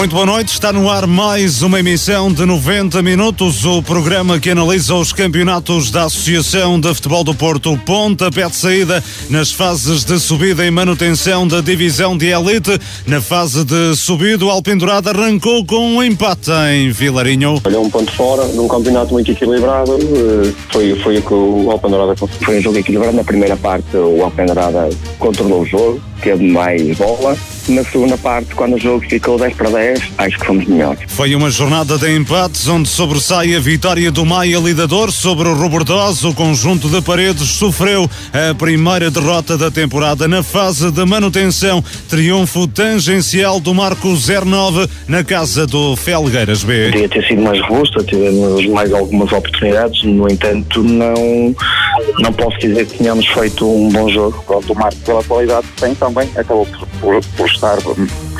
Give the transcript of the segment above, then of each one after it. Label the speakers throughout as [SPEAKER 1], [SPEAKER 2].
[SPEAKER 1] Muito boa noite, está no ar mais uma emissão de 90 minutos, o programa que analisa os campeonatos da Associação de Futebol do Porto, ponta pé de saída nas fases de subida e manutenção da divisão de elite. Na fase de subida, o Alpendurado arrancou com um empate em Vilarinho.
[SPEAKER 2] Olha, um ponto fora, num campeonato muito equilibrado, eh, foi, foi o que o Alpendurada foi um jogo equilibrado. Na primeira parte, o Alpendurada controlou o jogo, teve mais bola. Na segunda parte, quando o jogo ficou 10 para 10, acho que fomos melhores.
[SPEAKER 1] Foi uma jornada de empates onde sobressai a vitória do Maia Lidador sobre o Robordoso. O conjunto de paredes sofreu a primeira derrota da temporada na fase de manutenção. Triunfo tangencial do Marco 09 na casa do Felgueiras B.
[SPEAKER 2] Podia ter sido mais robusta, tivemos mais algumas oportunidades, no entanto, não, não posso dizer que tínhamos feito um bom jogo.
[SPEAKER 3] Pronto, o Marco, pela qualidade que tem, também acabou por, por, estar por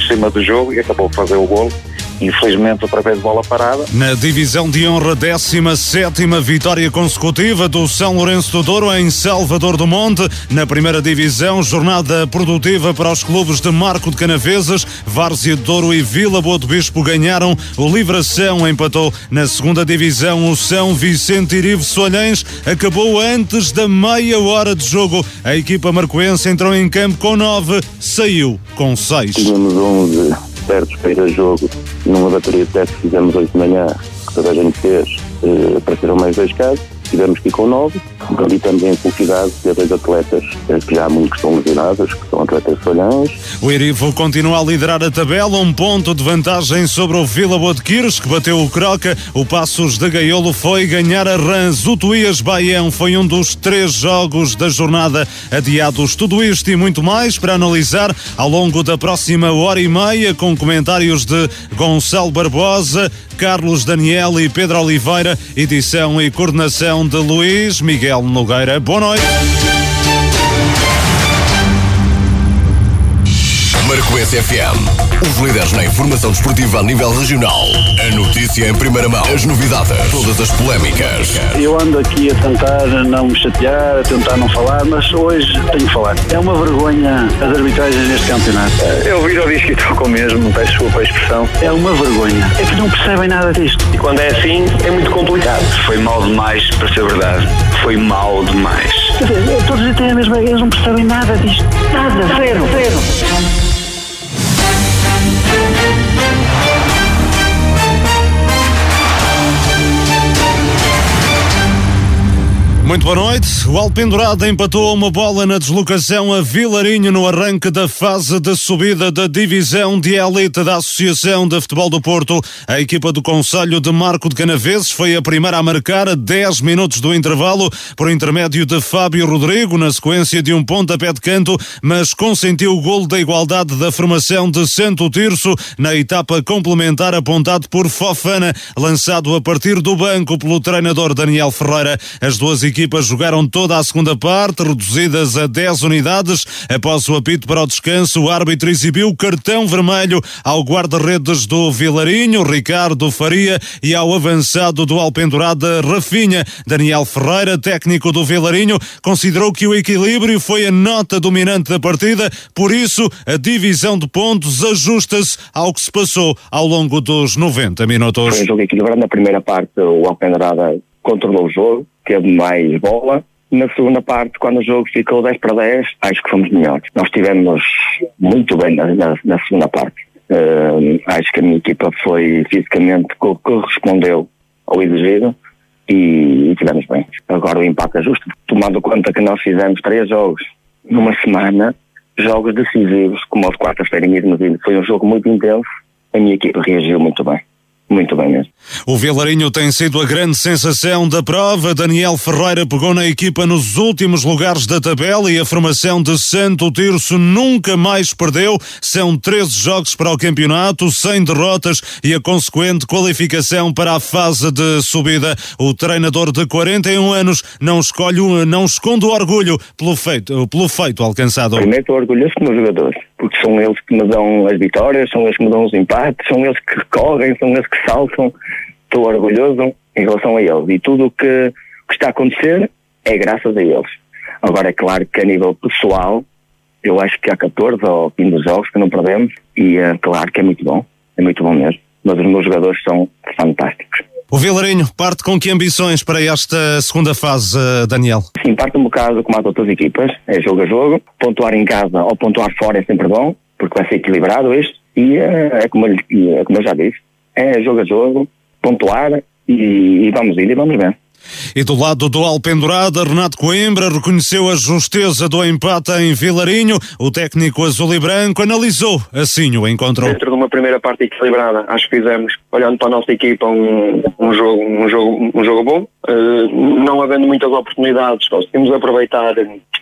[SPEAKER 3] cima do jogo e acabou por fazer o golo. Infelizmente, outra vez bola parada.
[SPEAKER 1] Na divisão de honra, 17 vitória consecutiva do São Lourenço do Douro em Salvador do Monte. Na primeira divisão, jornada produtiva para os clubes de Marco de Canavesas, Várzea de Douro e Vila Boa do Bispo ganharam. O Livração empatou. Na segunda divisão, o São Vicente Irive Solhães acabou antes da meia hora de jogo. A equipa marcoense entrou em campo com 9, saiu com 6.
[SPEAKER 2] Tivemos 11 certos para ir a jogo. Numa bateria de testes fizemos 8 de manhã, que toda a gente fez, eh, apareceram mais dois casos. Tivemos que ir com 9. Ali estamos em felicidade de dois atletas eh, que já há muito estão lesionados, que são atletas solhães.
[SPEAKER 1] O Erivo continua a liderar a tabela, um ponto de vantagem sobre o Vila Boa de Quires, que bateu o Croca. O Passos de Gaiolo foi ganhar a Rãs. O Tuías Baião foi um dos três jogos da jornada adiados. Tudo isto e muito mais para analisar ao longo da próxima hora e meia, com comentários de Gonçalo Barbosa, Carlos Daniel e Pedro Oliveira, edição e coordenação de Luís Miguel Nogueira. Boa noite.
[SPEAKER 4] Marcoense FM. Os líderes na informação desportiva a nível regional. A notícia em primeira mão. As novidades. Todas as polémicas.
[SPEAKER 5] Eu ando aqui a tentar não me chatear, a tentar não falar, mas hoje tenho que falar. É uma vergonha as arbitragens neste campeonato.
[SPEAKER 2] Eu vi o disco e toco mesmo, peço desculpa a expressão.
[SPEAKER 5] É uma vergonha. É que não percebem nada disto.
[SPEAKER 2] E quando é assim, é muito complicado.
[SPEAKER 6] Foi mal demais para ser verdade. Foi mal demais.
[SPEAKER 5] Quer dizer, todos têm a mesma, eles não percebem nada disto. Nada, zero, zero. Thank you.
[SPEAKER 1] Muito boa noite. O Alpendurado empatou uma bola na deslocação a Vilarinho no arranque da fase de subida da divisão de elite da Associação de Futebol do Porto. A equipa do Conselho de Marco de Canaveses foi a primeira a marcar a 10 minutos do intervalo por intermédio de Fábio Rodrigo na sequência de um pontapé de canto, mas consentiu o golo da igualdade da formação de Santo Tirso na etapa complementar apontado por Fofana, lançado a partir do banco pelo treinador Daniel Ferreira. As duas equipas jogaram toda a segunda parte, reduzidas a 10 unidades. Após o apito para o descanso, o árbitro exibiu cartão vermelho ao guarda-redes do Vilarinho, Ricardo Faria, e ao avançado do Alpendurada, Rafinha. Daniel Ferreira, técnico do Vilarinho, considerou que o equilíbrio foi a nota dominante da partida, por isso a divisão de pontos ajusta-se ao que se passou ao longo dos 90 minutos.
[SPEAKER 2] Foi um jogo equilibrado. Na primeira parte, o Alpendurada controlou o jogo, teve mais bola. Na segunda parte, quando o jogo ficou 10 para 10, acho que fomos melhores. Nós estivemos muito bem na, na, na segunda parte. Uh, acho que a minha equipa foi fisicamente co- correspondeu ao exigido e, e tivemos bem. Agora o impacto é justo. Tomando conta que nós fizemos três jogos numa semana, jogos decisivos, como o de quarta-feira em Irmesino, foi um jogo muito intenso, a minha equipa reagiu muito bem. Muito bem mesmo.
[SPEAKER 1] O Vilarinho tem sido a grande sensação da prova. Daniel Ferreira pegou na equipa nos últimos lugares da tabela e a formação de Santo Tirso nunca mais perdeu. São 13 jogos para o campeonato, 100 derrotas e a consequente qualificação para a fase de subida. O treinador de 41 anos não escolhe, não esconde o orgulho pelo feito, pelo feito alcançado.
[SPEAKER 2] Primeiro estou orgulhoso dos meus jogadores, porque são eles que me dão as vitórias, são eles que me dão os empates, são eles que correm, são eles que saltam. Estou orgulhoso em relação a eles. E tudo o que, que está a acontecer é graças a eles. Agora é claro que a nível pessoal, eu acho que há 14 ou 15 jogos que não perdemos e é claro que é muito bom. é muito bom mesmo. Mas os meus jogadores são fantásticos.
[SPEAKER 1] O Vilarinho parte com que ambições para esta segunda fase, Daniel?
[SPEAKER 2] Sim, parte um bocado como as outras equipas, é jogo a jogo, pontuar em casa ou pontuar fora é sempre bom, porque vai ser equilibrado isto, e é, como, eu, é como eu já disse, é jogo a jogo, pontuar e, e vamos ir e vamos ver.
[SPEAKER 1] E do lado do Alpendurada, Renato Coimbra reconheceu a justeza do empate em Vilarinho. O técnico azul e branco analisou assim o encontro.
[SPEAKER 7] Dentro de uma primeira parte equilibrada, acho que fizemos, olhando para a nossa equipa, um, um jogo, um, jogo, um jogo bom. Uh, não havendo muitas oportunidades, conseguimos aproveitar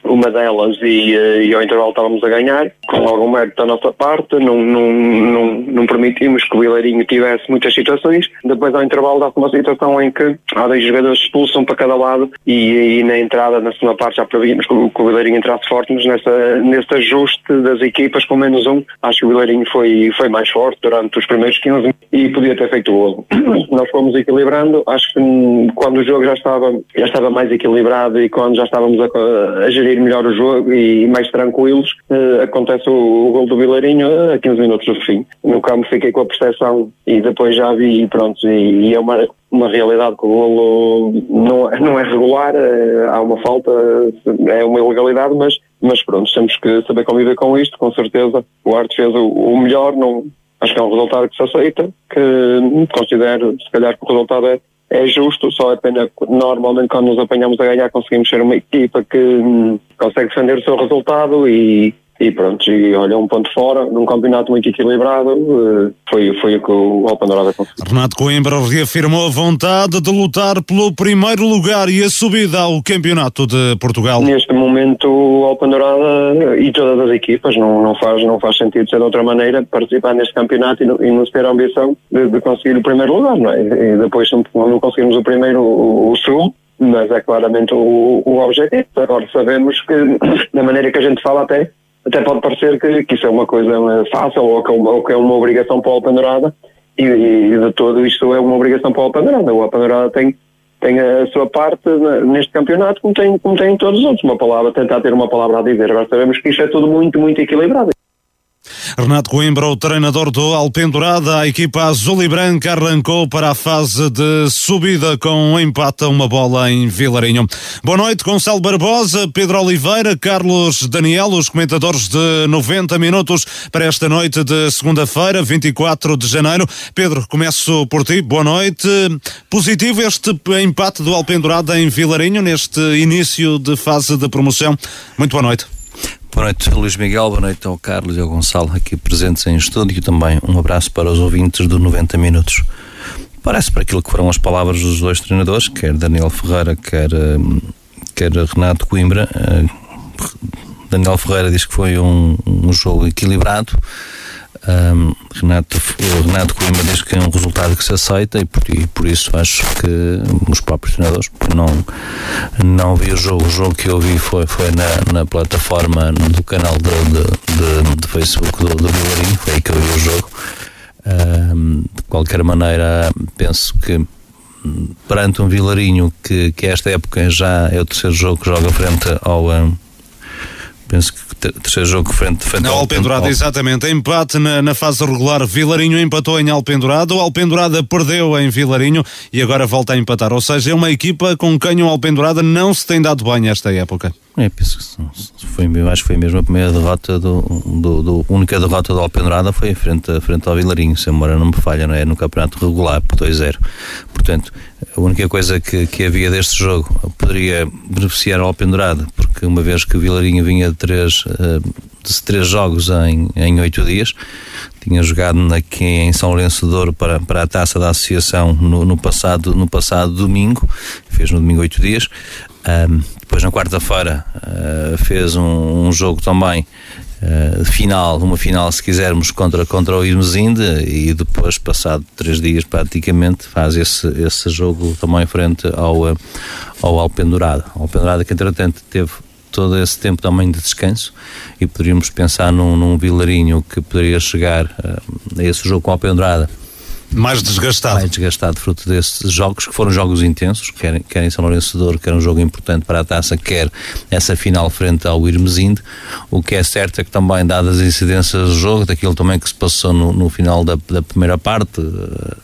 [SPEAKER 7] uma delas e, uh, e ao intervalo estávamos a ganhar, com algum mérito da nossa parte. Não, não, não, não permitimos que o Vilarinho tivesse muitas situações. Depois, ao intervalo, dá-se uma situação em que há dois jogadores expulsam para cada lado e, e na entrada, na segunda parte, já prevíamos que o, Vilarinho entrasse forte, mas nessa, nesse ajuste das equipas com menos um, acho que o Vilarinho foi, foi mais forte durante os primeiros 15 e podia ter feito o golo. Nós fomos equilibrando, acho que quando o jogo já estava, já estava mais equilibrado e quando já estávamos a, a gerir melhor o jogo e, mais tranquilos, uh, acontece o, o gol do Vilarinho a 15 minutos do fim. No campo fiquei com a percepção e depois já vi e pronto, e, e é uma, uma realidade que o golo não, não é regular, é, há uma falta, é uma ilegalidade, mas, mas pronto, temos que saber conviver com isto, com certeza. O Arte fez o, o melhor, não, acho que é um resultado que se aceita, que considero, se calhar, que o resultado é, é justo, só é pena normalmente quando nos apanhamos a ganhar conseguimos ser uma equipa que hum, consegue defender o seu resultado e e pronto, e olha, um ponto fora, num campeonato muito equilibrado, eh, foi, foi o que o Alpandorada conseguiu.
[SPEAKER 1] Renato Coimbra reafirmou a vontade de lutar pelo primeiro lugar e a subida ao Campeonato de Portugal.
[SPEAKER 7] Neste momento, o Alpandorada e todas as equipas, não, não, faz, não faz sentido ser de outra maneira, participar neste campeonato e não, e não ter a ambição de, de, conseguir o primeiro lugar, não é? E depois, quando conseguirmos o primeiro, o, o segundo, mas é claramente o, o objetivo. Agora sabemos que, da maneira que a gente fala até, até pode parecer que, que isso é uma coisa fácil ou que, é uma, que é uma obrigação para o Alpandorada e, e, de todo isto é uma obrigação para o Alpandorada. O Alpandorada tem, tem a sua parte neste campeonato como tem, como tem todos os outros. Uma palavra, tentar ter uma palavra a dizer. Agora sabemos que isto é tudo muito, muito equilibrado.
[SPEAKER 1] Renato Coimbra, o treinador do Alpendurada, a equipa azul e branca arrancou para a fase de subida com um empate a uma bola em Vilarinho. Boa noite, Gonçalo Barbosa, Pedro Oliveira, Carlos Daniel, os comentadores de 90 minutos para esta noite de segunda-feira, 24 de janeiro. Pedro, começo por ti, boa noite. Positivo este empate do Alpendurada em Vilarinho neste início de fase de promoção. Muito boa noite.
[SPEAKER 8] Boa noite, Luís Miguel. Boa noite ao Carlos e ao Gonçalo aqui presentes em estúdio. Também um abraço para os ouvintes do 90 Minutos. Parece para aquilo que foram as palavras dos dois treinadores, quer Daniel Ferreira, quer, hum, quer Renato Coimbra. Eh, Daniel Ferreira diz que foi um, um jogo equilibrado. Um, Renato, Renato Coimbra diz que é um resultado que se aceita e por, e por isso acho que os próprios treinadores não, não vi o jogo. O jogo que eu vi foi, foi na, na plataforma do canal de, de, de, de Facebook do, do Vilarinho, foi aí que eu vi o jogo. Um, de qualquer maneira, penso que perante um Vilarinho que, que esta época já é o terceiro jogo que joga frente ao. Um, penso que terceiro jogo frente, frente
[SPEAKER 1] ao Alpendurada, exatamente. Empate na, na, fase regular. Vilarinho empatou em Alpendurada. O Alpendurada perdeu em Vilarinho e agora volta a empatar. Ou seja, é uma equipa com quem o Alpendurada não se tem dado bem esta época.
[SPEAKER 8] É, penso que foi, acho que foi mesmo a primeira derrota do, do, do única derrota do Alpendurada foi frente, frente ao Vilarinho, se a memória não me falha, não é? No campeonato regular, por 2-0. Portanto, a única coisa que, que havia deste jogo poderia beneficiar ao Alpendurada, porque uma vez que o Vilarinho vinha de três, eh, de três jogos em, em oito dias, tinha jogado aqui em São Lourenço de Douro para, para a taça da associação no, no, passado, no passado domingo, fez no domingo oito dias. Um, depois na quarta-feira uh, fez um, um, jogo também uh, final, uma final se quisermos contra, contra o Irmesinde e depois passado três dias praticamente faz esse, esse jogo também frente ao, uh, ao Alpendurada. O que entretanto teve todo esse tempo também de descanso e poderíamos pensar num, num Vilarinho que poderia chegar a esse jogo com a Alpendurada
[SPEAKER 1] Mais desgastado.
[SPEAKER 8] Mais desgastado, fruto desses jogos, que foram jogos intensos, quer, quer em São Lourenço de quer um jogo importante para a taça, quer essa final frente ao Irmesinde. O que é certo é que também, dadas as incidências do jogo, daquilo também que se passou no, no final da, da primeira parte, uh,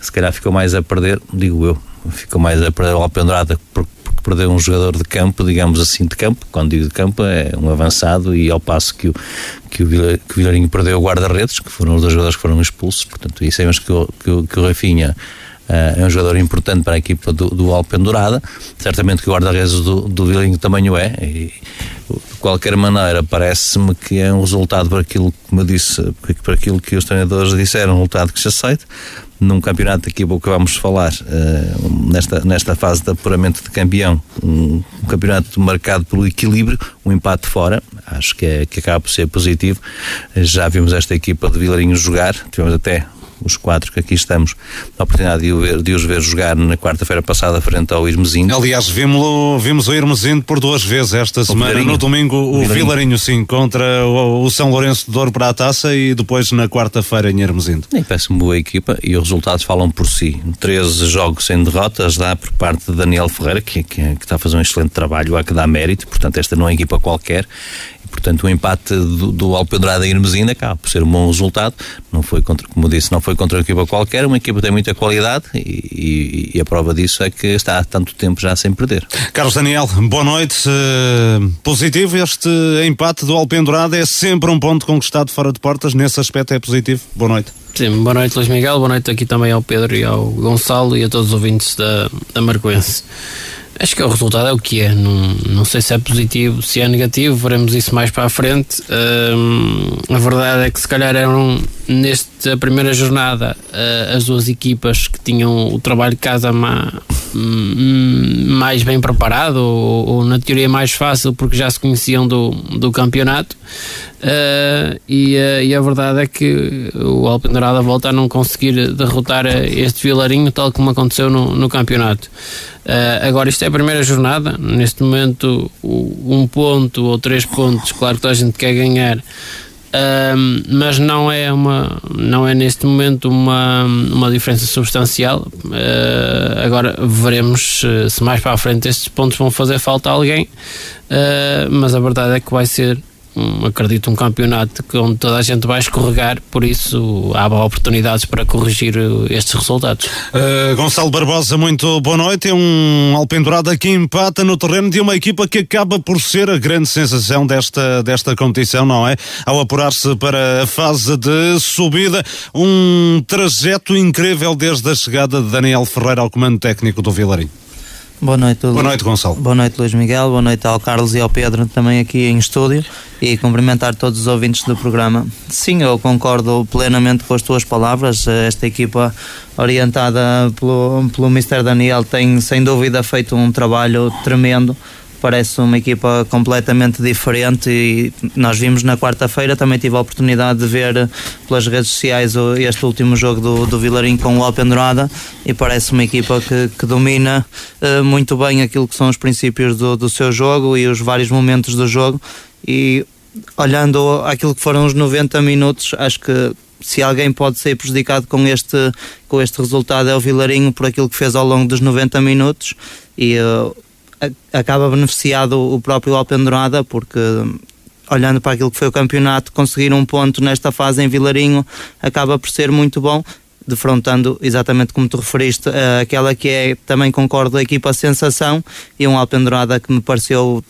[SPEAKER 8] se calhar ficou mais a perder, digo eu, ficou mais a perder o Alpendurada porque perdeu um jogador de campo, digamos assim, de campo, quando digo de campo é um avançado e ao passo que o, que o, que o Vilarinho perdeu o guarda-redes, que foram os dois jogadores que foram expulsos, portanto, e sabemos que o, que o, que o Rafinha Uh, é um jogador importante para a equipa do, do Alpendurada. Certamente que o guarda-redes do, do Vilinho também o é. E, de qualquer maneira, parece-me que é um resultado para aquilo, como eu disse, para aquilo que os treinadores disseram, um resultado que se aceita num campeonato daqui a pouco vamos falar uh, nesta, nesta fase de apuramento de campeão. Um, um, campeonato marcado pelo equilíbrio um empate fora, acho que, é, que acaba por ser positivo. Já vimos esta equipa de Vilarinho jogar tivemos até os quatro que aqui estamos, a oportunidade de, ver, de os ver jogar na quarta-feira passada frente ao Irmezinho.
[SPEAKER 1] Aliás, vimos, vimos o Irmezinho por duas vezes esta o semana. Vilarinho. No domingo, o Vilarinho, Vilarinho sim, contra o, o, São Lourenço de Douro para a taça e depois na quarta-feira em Irmezinho.
[SPEAKER 8] E parece-me boa equipa e os resultados falam por si. 13 jogos sem derrotas dá por parte de Daniel Ferreira, que, que, que está a fazer um excelente trabalho, há que dar mérito, portanto, esta não é equipa qualquer Portanto, o empate do, do Alpedrada e Irmesina acaba por ser um bom resultado. Não foi contra, como disse, não foi contra uma equipa qualquer, uma equipa que tem muita qualidade e, e, e, a prova disso é que está há tanto tempo já sem perder.
[SPEAKER 1] Carlos Daniel, boa noite. Uh, positivo este empate do Alpendurada é sempre um ponto conquistado fora de portas. Nesse aspecto é positivo. Boa noite.
[SPEAKER 9] Sim, boa noite Luís Miguel, boa noite aqui também ao Pedro e ao Gonçalo e a todos os ouvintes da, da Marcoense. Acho que o resultado é o que é. Não, não sei se é positivo, se é negativo, veremos isso mais para a frente. a verdade é que se calhar eram nesta primeira jornada uh, as duas equipas que tinham o trabalho de casa mais, mais bem preparado ou, ou, na teoria mais fácil porque já se conheciam do, do campeonato. Uh, e, uh, e, a verdade é que o Alpendurada volta a não conseguir derrotar este Vilarinho tal como aconteceu no, no campeonato. Uh, agora, isto é a primeira jornada. Neste momento, um ponto ou três pontos, claro que toda a gente quer ganhar. Uh, mas não é uma não é neste momento uma, uma diferença substancial uh, agora veremos se mais para a frente estes pontos vão fazer falta a alguém mas a verdade é que vai ser um, acredito, um campeonato onde toda a gente vai escorregar, por isso há oportunidades para corrigir uh, estes resultados.
[SPEAKER 1] Uh, Gonçalo Barbosa, muito boa noite. É um alpendurado que empata no terreno de uma equipa que acaba por ser a grande sensação desta, desta competição, não é? Ao apurar-se para a fase de subida, um trajeto incrível desde a chegada de Daniel Ferreira ao comando técnico do Vilarinho.
[SPEAKER 10] Boa noite,
[SPEAKER 1] Boa noite, Gonçalo.
[SPEAKER 10] Boa noite, Luís Miguel. Boa noite ao Carlos e ao Pedro, também aqui em estúdio. E cumprimentar todos os ouvintes do programa. Sim, eu concordo plenamente com as tuas palavras. Esta equipa, orientada pelo, pelo Mr. Daniel, tem sem dúvida feito um trabalho tremendo parece uma equipa completamente diferente e nós vimos na quarta-feira, também tive a oportunidade de ver pelas redes sociais este último jogo do, do Vilarim com o Alpendurada e parece uma equipa que, que domina uh, muito bem aquilo que são os princípios do, do seu jogo e os vários momentos do jogo. E olhando aquilo que foram os 90 minutos, acho que se alguém pode ser prejudicado com este, com este resultado é o Vilarinho por aquilo que fez ao longo dos 90 minutos e uh, acaba beneficiado o próprio Alpendurada porque olhando para aquilo que foi o campeonato, conseguir um ponto nesta fase em Vilarinho acaba por ser muito bom, defrontando exatamente como tu referiste, uh, aquela que é, também concordo, a equipa sensação e um Alpendurada que me pareceu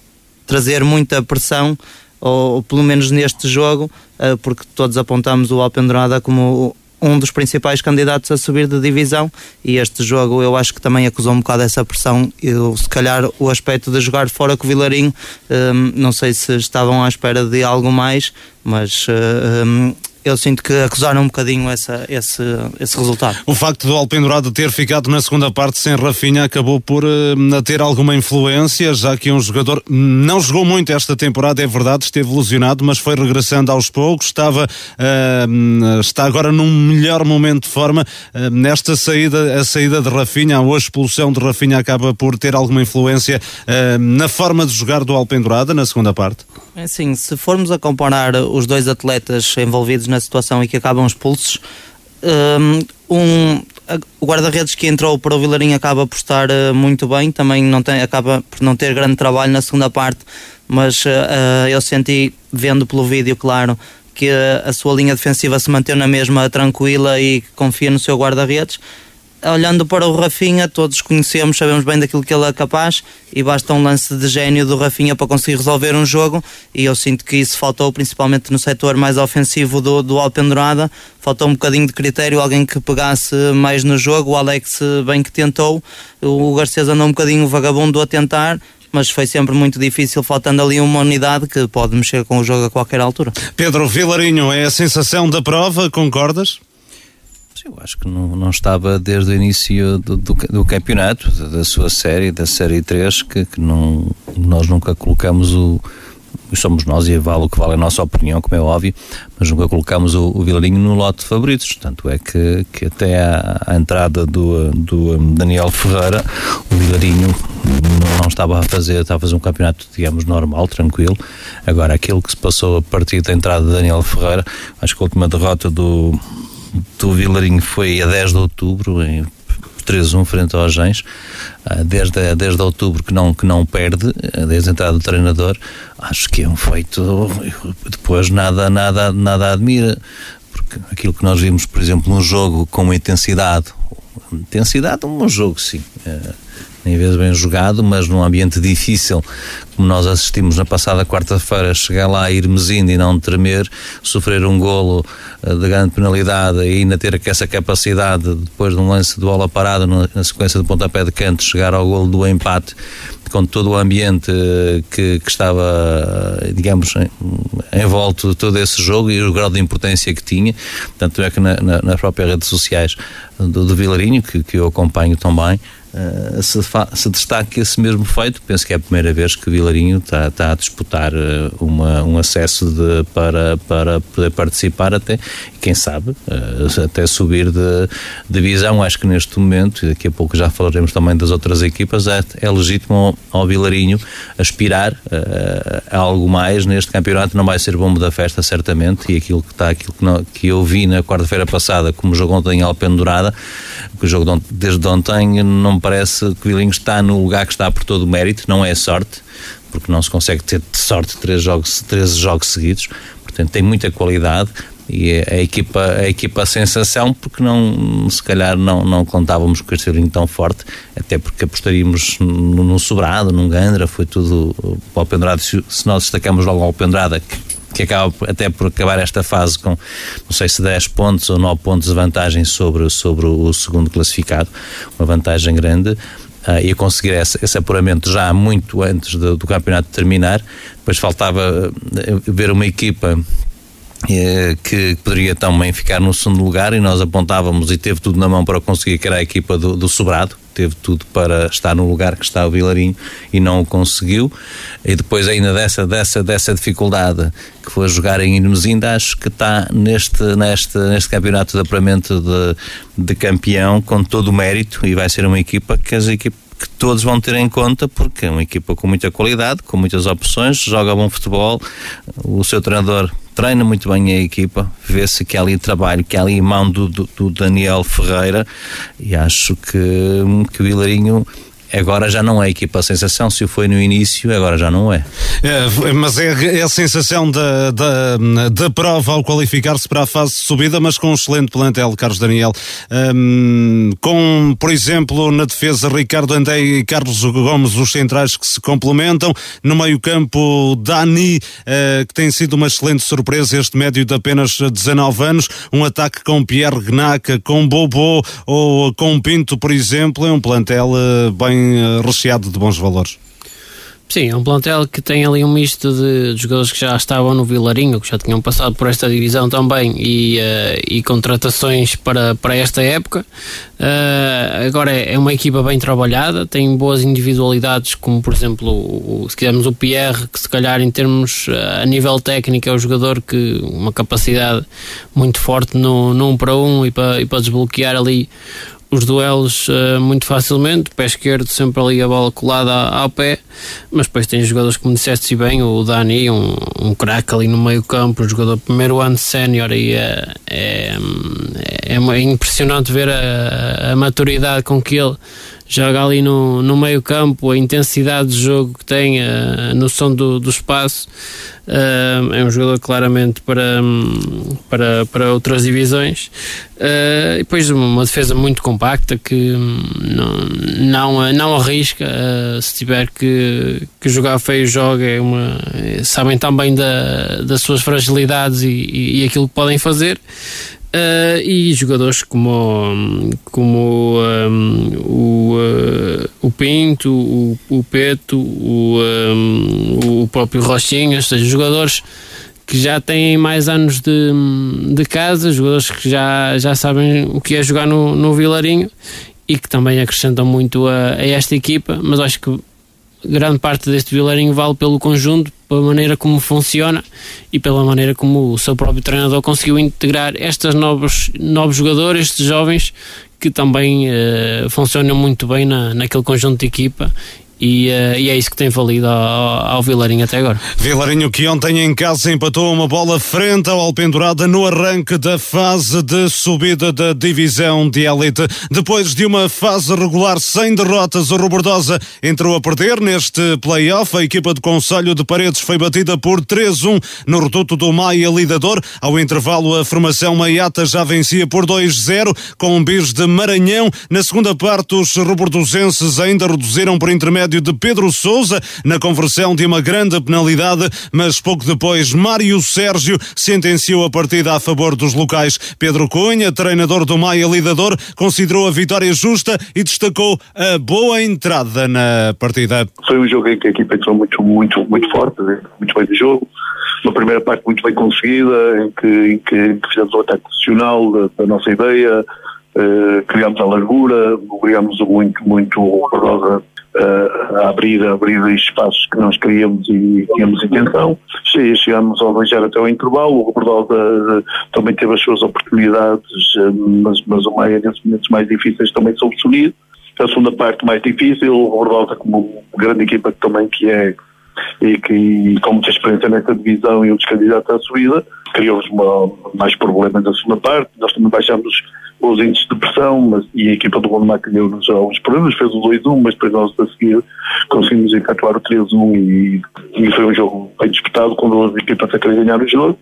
[SPEAKER 10] trazer muita pressão, ou, ou pelo menos neste jogo, uh, porque todos apontamos o Alpendurada como um dos principais candidatos a subir de divisão e este jogo eu acho que também acusou um bocado essa pressão. Eu, se calhar o aspecto de jogar fora com o Vilarinho um, não sei se estavam à espera de algo mais mas um, eu sinto que acusaram um bocadinho essa, esse, esse resultado.
[SPEAKER 1] O facto do Alpendurado ter ficado na segunda parte sem Rafinha acabou por uh, ter alguma influência, já que um jogador não jogou muito esta temporada, é verdade, esteve lesionado, mas foi regressando aos poucos, estava, uh, está agora num melhor momento de forma. Uh, nesta saída, a saída de Rafinha, ou a expulsão de Rafinha acaba por ter alguma influência na forma de jogar do Alpendurada na segunda parte?
[SPEAKER 10] É sim, se formos a comparar os dois atletas envolvidos na situação e que acabam expulsos, um, o guarda-redes que entrou para o Vilarinho acaba por estar uh, muito bem, também não tem, acaba por não ter grande trabalho na segunda parte, mas uh, eu senti, vendo pelo vídeo, claro, que a sua linha defensiva se manteve na mesma tranquila e confia no seu guarda-redes olhando para o Rafinha, todos conhecemos, sabemos bem daquilo que ele é capaz e basta um lance de gênio do Rafinha para conseguir resolver um jogo e eu sinto que isso faltou principalmente no setor mais ofensivo do, do Alpendurada, faltou um bocadinho de critério, alguém que pegasse mais no jogo, o Alex bem que tentou, o Garcês andou um bocadinho vagabundo a tentar, mas foi sempre muito difícil, faltando ali uma unidade que pode mexer com o jogo a qualquer altura.
[SPEAKER 1] Pedro Vilarinho, é a sensação da prova, concordas?
[SPEAKER 8] Eu acho que não, não estava desde o início do, do, do campeonato, da sua série, da série 3, que, que não, nós nunca colocamos o. Somos nós e vale o que vale a nossa opinião, como é óbvio, mas nunca colocamos o, o Vilarinho no lote de favoritos. Tanto é que, que até a, a entrada do, do Daniel Ferreira, o Vilarinho não, estava a fazer, estava a fazer um campeonato, digamos, normal, tranquilo. Agora, aquilo que se passou a partir da entrada de Daniel Ferreira, acho que a última derrota do, do Vilarinho foi a 10 de outubro, em 3-1 frente aos Gens, desde, desde outubro que não, que não perde, ah, desde a entrada do treinador, acho que é um feito, depois nada, nada, nada admira, porque aquilo que nós vimos, por exemplo, num jogo com intensidade, intensidade, um jogo sim, ah, nem vezes bem jogado, mas num ambiente difícil, como nós assistimos na passada quarta-feira, chegar lá, ir mesindo e não tremer, sofrer um golo eh, de grande penalidade e ainda ter essa capacidade, depois de um lance de bola parada, na sequência de pontapé de canto, chegar ao golo do empate, com todo o ambiente eh, que, que estava, eh, digamos, em, em volta de todo esse jogo e o grau de importância que tinha. Tanto é que na, na, nas próprias redes sociais do, do Vilarinho, que, que eu acompanho também, uh, se, se destaque esse mesmo feito. Penso que é a primeira vez que Vilarinho está, está a disputar uh, uma, um acesso de, para, para poder participar até, quem sabe, uh, até subir de divisão. Acho que neste momento, e daqui a pouco já falaremos também das outras equipas, é, é legítimo ao, ao Vilarinho aspirar a algo mais neste campeonato. Não vai ser bombo da festa, certamente, e aquilo que está, aquilo que, não, que eu vi na quarta-feira passada, como jogou ontem em Alpendurada, o jogo de, desde ontem não parece que o Vilinho está no lugar que está por todo o mérito, não é sorte, porque não se consegue ter sorte três jogos, três jogos seguidos, portanto tem muita qualidade e a equipa, a equipa a sensação porque não, se calhar não, não contávamos com este Vilinho tão forte, até porque apostaríamos num sobrado, num Gandra, foi tudo para o Pendrada, se, se nós destacamos logo ao Pendrada, que que acaba até por acabar esta fase com, não sei se 10 pontos ou 9 pontos de vantagem sobre, sobre o segundo classificado, uma vantagem grande. Uh, e conseguir esse, esse, apuramento já muito antes do, do campeonato terminar. Depois faltava uh, ver uma equipa que poderia também ficar no segundo lugar e nós apontávamos e teve tudo na mão para conseguir que era a equipa do, do Sobrado, teve tudo para estar no lugar que está o Vilarinho e não o conseguiu. E depois ainda dessa, dessa, dessa dificuldade que foi jogar em Inumesinda, acho que está neste, neste, neste campeonato de apuramento de, de campeão com todo o mérito e vai ser uma equipa que as equipas que todos vão ter em conta porque é uma equipa com muita qualidade, com muitas opções, joga bom futebol, o seu treinador treina muito bem a equipa, vê-se que há ali trabalho, que há ali mão do, do, do Daniel Ferreira e acho que, que o Hilarinho Agora já não é equipa a sensação, se foi no início, agora já não é.
[SPEAKER 1] é mas é, é, a sensação da, da, da prova ao qualificar-se para a fase de subida, mas com um excelente plantel, Carlos Daniel. Um, com, por exemplo, na defesa, Ricardo Andé e Carlos Gomes, os centrais que se complementam. No meio-campo, Dani, uh, que tem sido uma excelente surpresa, este médio de apenas 19 anos. Um ataque com Pierre Gnac, com Bobo ou com Pinto, por exemplo. É um plantel uh, bem bem eh, recheado de bons valores.
[SPEAKER 9] Sim, é um plantel que tem ali um misto de, jogadores que já estavam no Vilarinho, que já tinham passado por esta divisão também e, uh, e contratações para, para esta época. Uh, agora é, é, uma equipa bem trabalhada, tem boas individualidades, como por exemplo, o, se quisermos o Pierre, que se calhar em termos uh, a nível técnico é um jogador que uma capacidade muito forte no, no para um e para, e para desbloquear ali os duelos uh, muito facilmente, pé esquerdo sempre ali a bola colada ao pé, mas depois tem jogadores como disseste bem, o Dani, um, um craque ali no meio campo, um jogador primeiro ano sénior e é, é, é, é impressionante ver a, a maturidade com que ele joga ali no, no meio campo, a intensidade de jogo que tem, a, noção do, do espaço. Uh, é um jogador claramente para, para, para outras divisões. Uh, depois uma defesa muito compacta que não, não, não arrisca. Uh, se tiver que, que jogar feio, joga. É uma, sabem também da, das suas fragilidades e, e, e aquilo que podem fazer. Uh, e jogadores como, como um, o, uh, o Pinto, o, o Peto, o, um, o próprio Rochinha, ou seja, jogadores que já têm mais anos de, de casa, jogadores que já, já sabem o que é jogar no, no Vilarinho e que também acrescentam muito a, a esta equipa, mas acho que grande parte deste Vilarinho vale pelo conjunto, pela maneira como funciona e pela maneira como o seu próprio treinador conseguiu integrar estes novos, novos jogadores, estes jovens que também uh, funcionam muito bem na, naquele conjunto de equipa e, uh, e, é isso que tem valido ao, ao Vilarinho até agora.
[SPEAKER 1] Vilarinho que ontem em casa empatou uma bola frente ao Alpendurada no arranque da fase de subida da divisão de elite. Depois de uma fase regular sem derrotas, o Robordosa entrou a perder neste play-off. A equipa de Conselho de Paredes foi batida por 3-1 no reduto do Maia Lidador. Ao intervalo, a formação Maiata já vencia por 2-0 com um bis de Maranhão. Na segunda parte, os robordosenses ainda reduziram por intermédio intermédio de Pedro Souza na conversão de uma grande penalidade, mas pouco depois Mário Sérgio sentenciou a partida a favor dos locais. Pedro Cunha, treinador do Maia Lidador, considerou a vitória justa e destacou a boa entrada na partida.
[SPEAKER 11] Foi um jogo em que a equipa entrou muito, muito, muito forte, né? muito bem de jogo. Uma primeira parte muito bem conseguida, em que, em que, em que fizemos o ataque posicional da, da nossa ideia, uh, criámos a largura, criámos muito, muito roda uh, a abrir, a abrir espaços que nós queríamos e tínhamos intenção. Chegámos ao 2 até o intervalo, o Bordosa uh, também teve as suas oportunidades, uh, mas, mas o Maia nesses momentos mais difíceis também soube se A segunda parte mais difícil, o Bordosa como grande equipa também que é e que e com muita experiência nesta divisão e dos candidatos à subida, criou-nos mais problemas na segunda parte. Nós também baixamos os índices de pressão, mas, e a equipa do Gondomar criou-nos alguns problemas, fez o 2-1, mas depois nós a seguir conseguimos efetuar o 3-1 e, e, foi um jogo bem disputado, com duas equipas a querer ganhar o jogo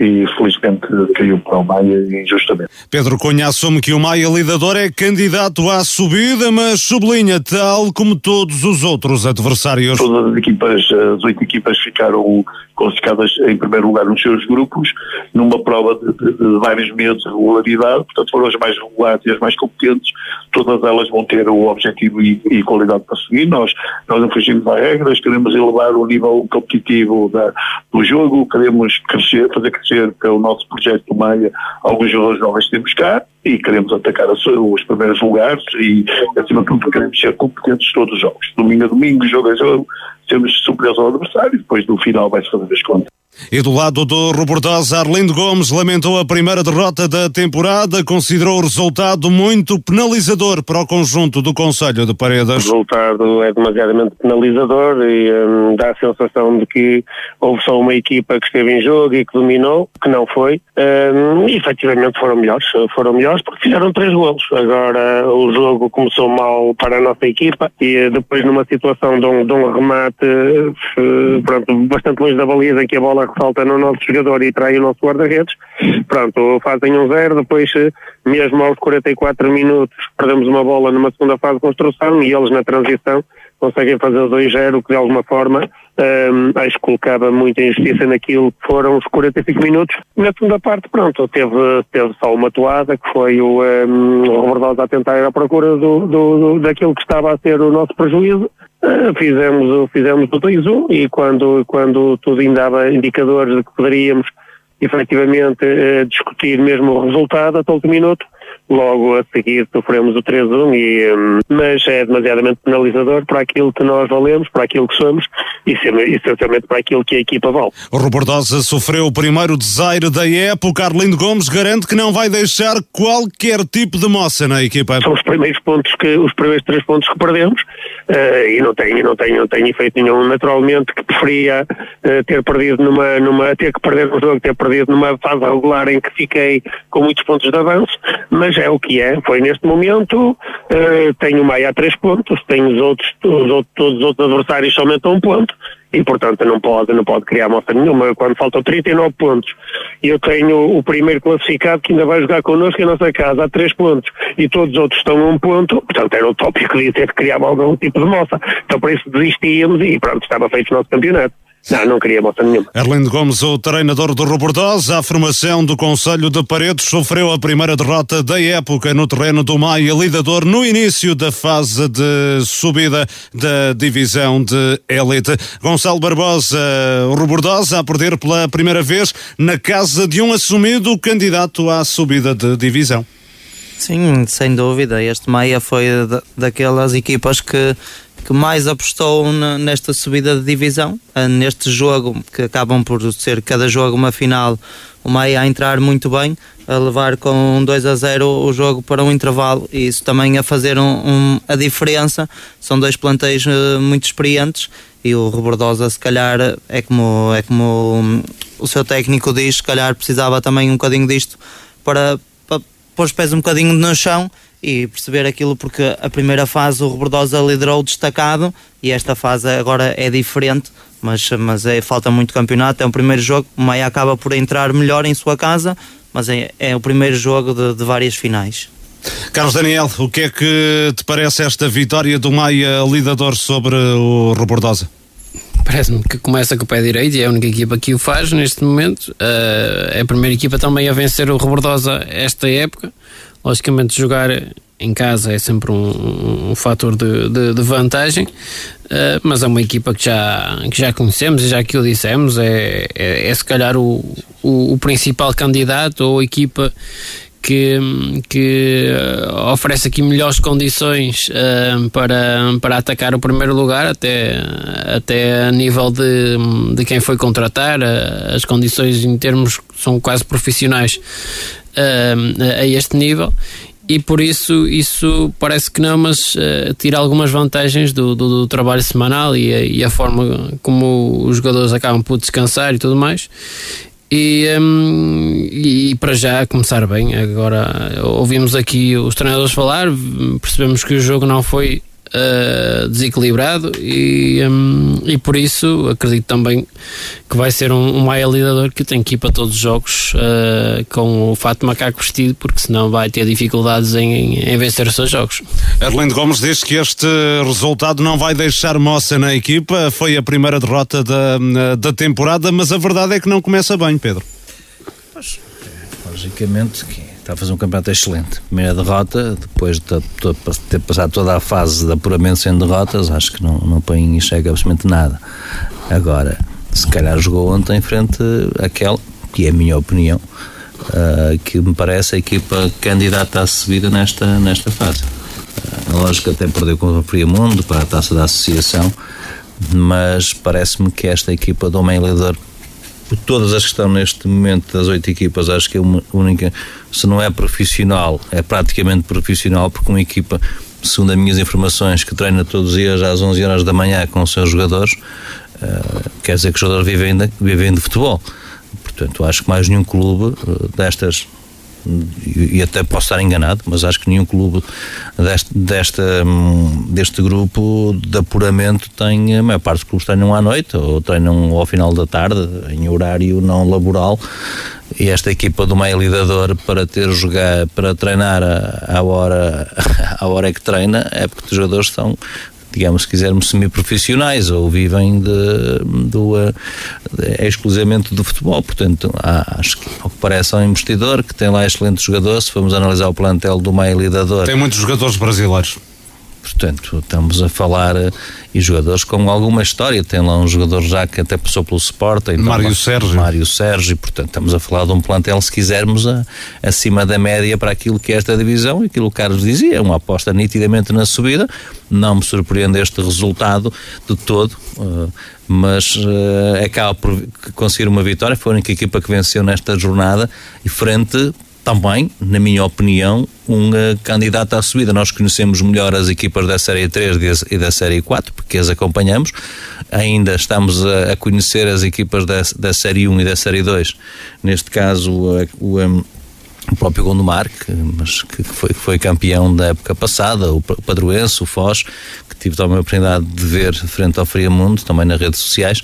[SPEAKER 11] e felizmente caiu para o Maia injustamente.
[SPEAKER 1] Pedro Cunha assume que o Maia Lidador é candidato à subida, mas sublinha tal como todos os outros adversários.
[SPEAKER 11] Todas as equipas, as oito equipas ficaram classificadas em primeiro lugar nos seus grupos, numa prova de, de, de vários meses de regularidade, portanto foram as mais regulares e as mais competentes, todas elas vão ter o objetivo e, e qualidade para seguir. Nós, nós não fugimos às regras, queremos elevar o nível competitivo da, do jogo, queremos crescer, fazer crescer pelo nosso projeto do Maia alguns jogadores jovens temos cá e queremos atacar os primeiros lugares e, acima de tudo, queremos ser competentes todos os jogos. Domingo a domingo, jogo a jogo, sermos superiores ao adversário e depois no final vai-se fazer as contas.
[SPEAKER 1] E do lado do Robordosa, Arlindo Gomes lamentou a primeira derrota da temporada, considerou o resultado muito penalizador para o conjunto do Conselho de Paredes. O
[SPEAKER 12] resultado é demasiadamente penalizador e hum, dá a sensação de que houve só uma equipa que esteve em jogo e que dominou, que não foi, hum, e efetivamente foram melhores, foram melhores porque fizeram três golos. Agora o jogo começou mal para a nossa equipa e depois numa situação de um, de um remate eh, pronto, bastante longe da baliza que a bola ressalta no nosso jogador e trai o nosso guarda-redes. Pronto, fazem um zero, depois mesmo aos 44 minutos perdemos uma bola numa segunda fase de construção e eles na transição conseguem fazer o 2-0, que de alguma forma um, acho que colocava muita injustiça naquilo que foram os 45 minutos. Na segunda parte, pronto, teve, teve só uma toada, que foi o, um, o Roberto a tentar ir à procura do, do, do, daquilo que estava a ser o nosso prejuízo. Fizemos, fizemos o 2-1 e quando, quando tudo ainda indicadores de que poderíamos efetivamente uh, discutir mesmo o resultado até o último minuto, logo a seguir sofremos o 3-1, e, hum, mas é demasiadamente penalizador para aquilo que nós valemos, para aquilo que somos e essencialmente para aquilo que a equipa vale.
[SPEAKER 1] O Robordosa sofreu o primeiro desaire da época. Arlindo Gomes garante que não vai deixar qualquer tipo de moça na equipa.
[SPEAKER 12] São os primeiros pontos que, os primeiros três pontos que perdemos uh, e não tenho, não tenho, não tenho efeito nenhum. Naturalmente que preferia uh, ter perdido numa, numa, ter que perder um jogo, ter perdido numa fase regular em que fiquei com muitos pontos de avanço, mas é o que é. Foi neste momento, uh, tenho o Maia a três pontos, tenho os outros, os outros, todos os outros adversários somente a um ponto e portanto não pode, não pode criar moça nenhuma. Quando faltam 39 pontos e eu tenho o primeiro classificado que ainda vai jogar connosco em nossa casa a 3 pontos e todos os outros estão a um ponto, portanto era utópico de ter que criar algum tipo de moça. Então por isso desistíamos e pronto, estava feito o nosso campeonato. Não, não queria moça nenhuma.
[SPEAKER 1] Erlindo Gomes, o treinador do Robordosa, a formação do Conselho de Paredes sofreu a primeira derrota da época no terreno do Maia, lidador no início da fase de subida da divisão de elite. Gonçalo Barbosa, o Robordosa a perder pela primeira vez na casa de um assumido candidato à subida de divisão.
[SPEAKER 10] Sim, sem dúvida. Este Maia foi daquelas equipas que que mais apostou nesta subida de divisão, ah, neste jogo, que acabam por ser cada jogo uma final, o Maia a entrar muito bem, a levar com 2 a 0 o jogo para um intervalo e isso também a fazer um, um, a diferença. São dois plantéis uh, muito experientes e o Rebordosa, se calhar, é como, é como um, o seu técnico diz, se calhar precisava também um bocadinho disto para, para pôr os pés um bocadinho no chão e perceber aquilo porque a primeira fase o Rebordosa liderou destacado e esta fase agora é diferente mas, mas é, falta muito campeonato, é o primeiro jogo o Maia acaba por entrar melhor em sua casa mas é, é o primeiro jogo de, de várias finais
[SPEAKER 1] Carlos Daniel, o que é que te parece esta vitória do Maia lidador sobre o Rebordosa?
[SPEAKER 9] Parece-me que começa com o pé direito e é a única equipa que o faz neste momento. Uh, é a primeira equipa também a vencer o Rebordosa esta época. Logicamente, jogar em casa é sempre um, um, fator de, de, de vantagem, uh, mas é uma equipa que já, que já conhecemos e já que o dissemos, é, é, é se calhar o, o, o, principal candidato ou equipa que, que oferece aqui melhores condições uh, para, para atacar o primeiro lugar, até, até a nível de, de quem foi contratar, as condições em termos são quase profissionais a este nível e por isso isso parece que não, mas uh, tira algumas vantagens do, do, do trabalho semanal e a, e a, forma como os jogadores acabam por descansar e tudo mais. E, um, e, para já começar bem, agora ouvimos aqui os treinadores falar, percebemos que o jogo não foi uh, desequilibrado e, um, e por isso acredito também que vai ser um, um Maia lidador que tem que ir para todos os jogos uh, com o fato de macaco vestido, porque senão vai ter dificuldades em, em vencer os seus jogos.
[SPEAKER 1] Arlindo Gomes diz que este resultado não vai deixar moça na equipa, foi a primeira derrota da, da temporada, mas a verdade é que não começa bem, Pedro.
[SPEAKER 8] Pois, logicamente que está a fazer um campeonato excelente. Primeira derrota, depois de ter passado toda a fase de apuramento sem derrotas, acho que não, não põe em xeque absolutamente nada. Agora, se calhar jogou ontem em frente àquela, que é a minha opinião, uh, que me parece a equipa candidata à subida nesta, nesta fase. Uh, lógico que até perdeu com o Friamundo para a taça da associação, mas parece-me que esta equipa do meio líder todas as que estão neste momento das oito equipas, acho que é uma única, se não é profissional, é praticamente profissional, porque uma equipa, segundo as minhas informações, que treina todos os dias às 11 horas da manhã com os seus jogadores, uh, quer dizer que os jogadores vivem de, vivem de futebol. Portanto, acho que mais nenhum clube uh, destas e até posso estar enganado, mas acho que nenhum clube deste, desta, hum, deste grupo de apuramento tem, a maior parte dos clubes treinam à noite ou treinam ao final da tarde, em horário não laboral. E esta equipa do meio lidador para ter jogar, para treinar à hora, à hora que treina, é porque os jogadores estão digamos, se quisermos, semi-profissionais ou vivem de, do, de, exclusivamente do futebol. Portanto, há, acho que, ao que parece, um investidor que tem lá excelentes jogadores. Se formos analisar o plantel do meio lidador.
[SPEAKER 1] Tem muitos jogadores brasileiros.
[SPEAKER 8] Portanto, estamos a falar uh, e jogadores com alguma história. Tem lá um jogador já que até passou pelo Sporting.
[SPEAKER 1] Mário Sérgio.
[SPEAKER 8] Mário Sérgio. Portanto, estamos a falar de um plantel, se quisermos, a, acima da média para aquilo que é esta divisão. E aquilo que o Carlos dizia, é uma aposta nitidamente na subida. Não me surpreende este resultado de todo. Uh, mas uh, acaba por conseguir uma vitória. Foi a única equipa que venceu nesta jornada e frente também, na minha opinião, um uh, candidato à subida. Nós conhecemos melhor as equipas da Série 3 e da Série 4, porque as acompanhamos. Ainda estamos a, a conhecer as equipas da, da Série 1 e da Série 2. Neste caso, uh, o. Um, o próprio Gondomar, que, mas que foi, foi campeão da época passada, o Padroense, o Foz, que tive também a oportunidade de ver frente ao Friamundo, também nas redes sociais,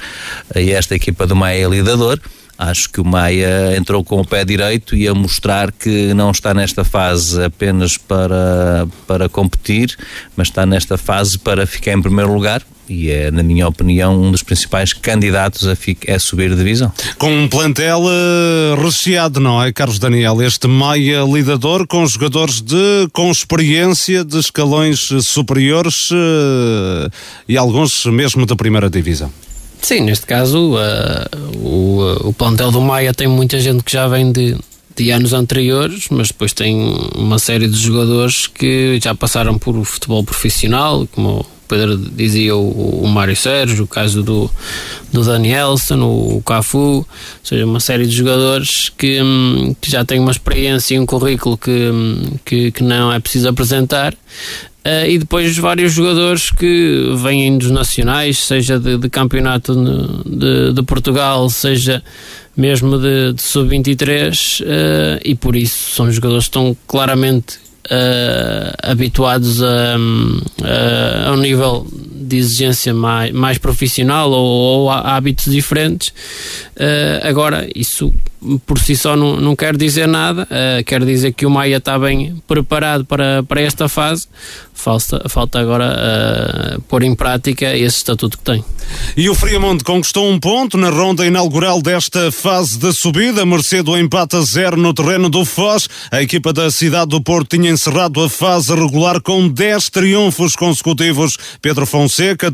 [SPEAKER 8] e esta equipa do Maia lidador. Acho que o Maia entrou com o pé direito e a mostrar que não está nesta fase apenas para, para competir, mas está nesta fase para ficar em primeiro lugar e é, na minha opinião, um dos principais candidatos a, a subir divisão.
[SPEAKER 1] Com um plantel uh, recheado, não é, Carlos Daniel? Este Maia lidador com jogadores de, com experiência de escalões superiores uh, e alguns mesmo da primeira divisão.
[SPEAKER 9] Sim, neste caso uh, o, o plantel do Maia tem muita gente que já vem de, de anos anteriores, mas depois tem uma série de jogadores que já passaram por futebol profissional, como o Pedro dizia, o, o Mário Sérgio, o caso do, do Danielson, o, o Cafu, ou seja, uma série de jogadores que, hum, que já têm uma experiência e um currículo que, hum, que, que não é preciso apresentar Uh, e depois vários jogadores que vêm dos nacionais, seja de, de campeonato de, de, Portugal, seja mesmo de, de sub-23, uh, eh, e por isso são jogadores que estão claramente uh, habituados a, a, a, um nível de exigência mais, mais profissional ou, ou hábitos diferentes. agora, isso por si só não, não quer dizer nada, uh, quer dizer que o Maia está bem preparado para, para esta fase, falta, falta agora uh, pôr em prática esse estatuto que tem.
[SPEAKER 1] E o Friamonte conquistou um ponto na ronda inaugural desta fase de subida, mercê do empate a zero no terreno do Foz. A equipa da cidade do Porto tinha encerrado a fase regular com 10 triunfos consecutivos. Pedro Fonseca,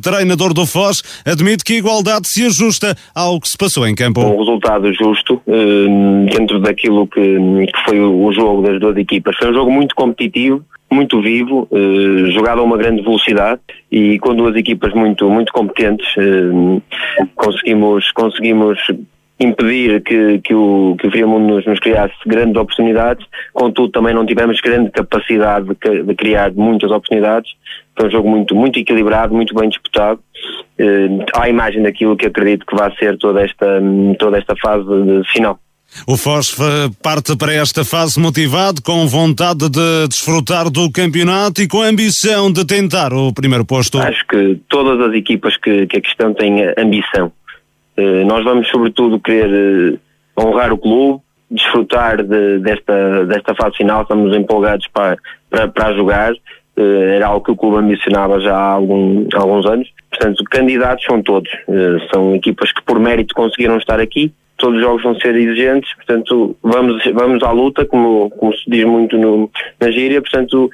[SPEAKER 1] treinador do Foz, admite que a igualdade se ajusta ao que se passou em campo.
[SPEAKER 13] Um resultado justo uh, dentro daquilo que, foi o jogo das duas equipas. Foi um jogo muito competitivo, muito vivo, eh, jogado a uma grande velocidade e com duas equipas muito, muito competentes eh, conseguimos, conseguimos impedir que, que o, que o Friamundo nos, nos criasse grandes oportunidades, contudo também não tivemos grande capacidade de, de, criar muitas oportunidades. Foi um jogo muito, muito equilibrado, muito bem disputado, eh, à imagem daquilo que acredito que vai ser toda esta, toda esta fase de final.
[SPEAKER 1] O Foz parte para esta fase motivado, com vontade de desfrutar do campeonato e com a ambição de tentar o primeiro posto.
[SPEAKER 13] Acho que todas as equipas que, que aqui estão têm ambição. Uh, nós vamos, sobretudo, querer uh, honrar o clube, desfrutar de, desta, desta fase final, estamos empolgados para, para, jogar. Uh, era algo que o clube ambicionava já há, algum, há alguns anos. Portanto, candidatos são todos. são equipas que, por mérito, conseguiram estar aqui todos os jogos vão ser exigentes, portanto vamos, vamos à luta, como, como se diz muito no, na gíria, portanto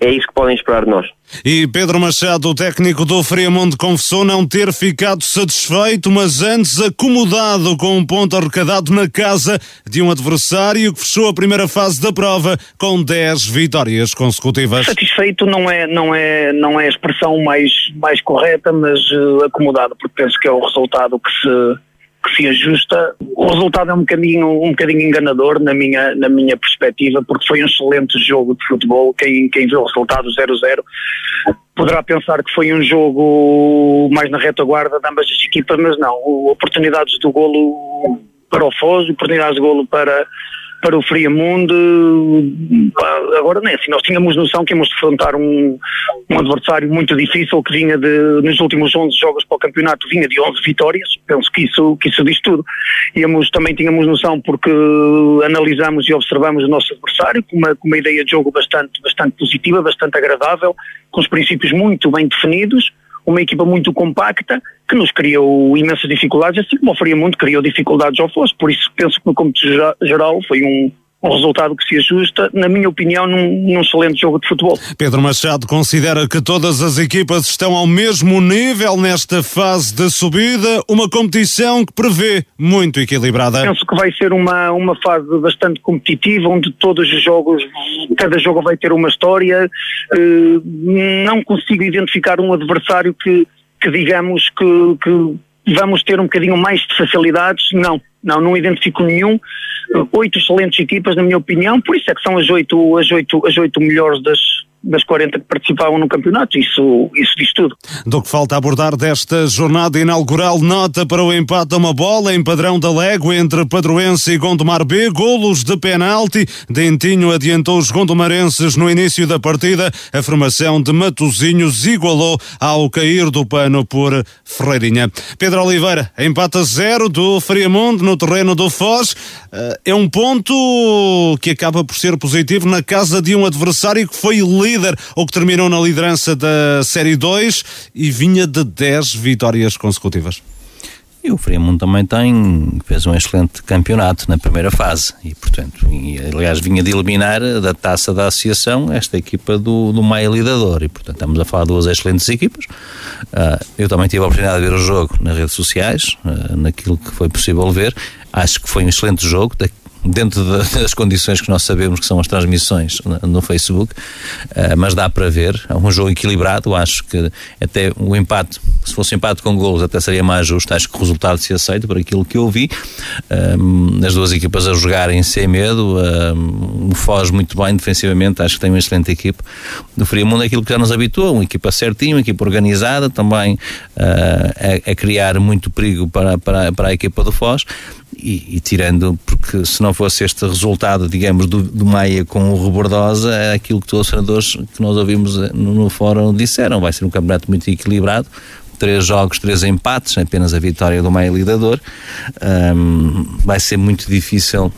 [SPEAKER 13] é isso que podem esperar de nós.
[SPEAKER 1] E Pedro Machado, o técnico do Friamonte, confessou não ter ficado satisfeito, mas antes acomodado com um ponto arrecadado na casa de um adversário que fechou a primeira fase da prova com 10 vitórias consecutivas.
[SPEAKER 14] Satisfeito não é, não é, não é a expressão mais, mais correta, mas uh, acomodado, porque penso que é o resultado que se que se ajusta. O resultado é um bocadinho, um bocadinho enganador na minha, na minha perspectiva, porque foi um excelente jogo de futebol. Quem, quem viu o resultado 0-0 poderá pensar que foi um jogo mais na retaguarda de ambas as equipas, mas não. Oportunidades do golo para o Foz, oportunidades de golo para para o Friamundo, agora nem assim, nós tínhamos noção que íamos defrontar um, um adversário muito difícil que vinha de, nos últimos 11 jogos para o campeonato, vinha de 11 vitórias, penso que isso, que isso diz tudo. Íamos, também tínhamos noção porque analisamos e observamos o nosso adversário com uma, com uma ideia de jogo bastante, bastante positiva, bastante agradável, com os princípios muito bem definidos, uma equipa muito compacta que nos criou imensas dificuldades, assim como o Friamundo criou dificuldades ao Foz, por isso penso que no cômputo geral foi um, um resultado que se ajusta, na minha opinião, num, num excelente jogo de futebol.
[SPEAKER 1] Pedro Machado considera que todas as equipas estão ao mesmo nível nesta fase de subida, uma competição que prevê muito equilibrada.
[SPEAKER 14] Penso que vai ser uma, uma fase bastante competitiva, onde todos os jogos, cada jogo vai ter uma história. Uh, não consigo identificar um adversário que, que digamos que, que vamos ter um bocadinho mais de facilidades. Não, não, não identifico nenhum. Oito excelentes equipas, na minha opinião, por isso é que são as oito, as oito, as oito melhores das, das 40 que participavam no campeonato. Isso, isso diz tudo.
[SPEAKER 1] Do que falta abordar desta jornada inaugural, nota para o empate a uma bola em padrão da Légua entre Padroense e Gondomar B, golos de penalti. Dentinho adiantou os gondomarenses no início da partida. A formação de Matozinhos igualou ao cair do pano por Ferreirinha. Pedro Oliveira, empate a zero do Friamundo no terreno do Foz. Eh, é um ponto que acaba por ser positivo na casa de um adversário que foi líder líder ou que terminou na liderança da Série 2 e vinha de 10 vitórias consecutivas.
[SPEAKER 8] E o Friamundo também tem, fez um excelente campeonato na primeira fase e, portanto, aliás, vinha de eliminar da taça da associação esta equipa do, do Maia Lidador e, portanto, estamos a falar de duas excelentes equipas. Uh, eu também tive a oportunidade de ver o jogo nas redes sociais, uh, naquilo que foi possível ver. Acho que foi um excelente jogo, dentro das condições que nós sabemos que são as transmissões no Facebook, eh, mas dá para ver, é um jogo equilibrado, acho que até o empate, se fosse empate com golos até seria mais justo, acho que o resultado se aceita por aquilo que eu vi, ehm, as duas equipas a jogarem sem medo, ehm, o Foz muito bem defensivamente, acho que tem uma excelente equipe, do Friamundo é aquilo que já nos habituou, uma equipa certinha, uma equipa organizada, também eh, a, criar muito perigo para, para a equipa do Foz, e, e, tirando, porque se não fosse este resultado, digamos, do, do Maia com o Rebordosa, é aquilo que todos os senadores que nós ouvimos no, no fórum disseram. Vai ser um campeonato muito equilibrado, três jogos, três empates, apenas a vitória do Maia lidador. Um, vai ser muito difícil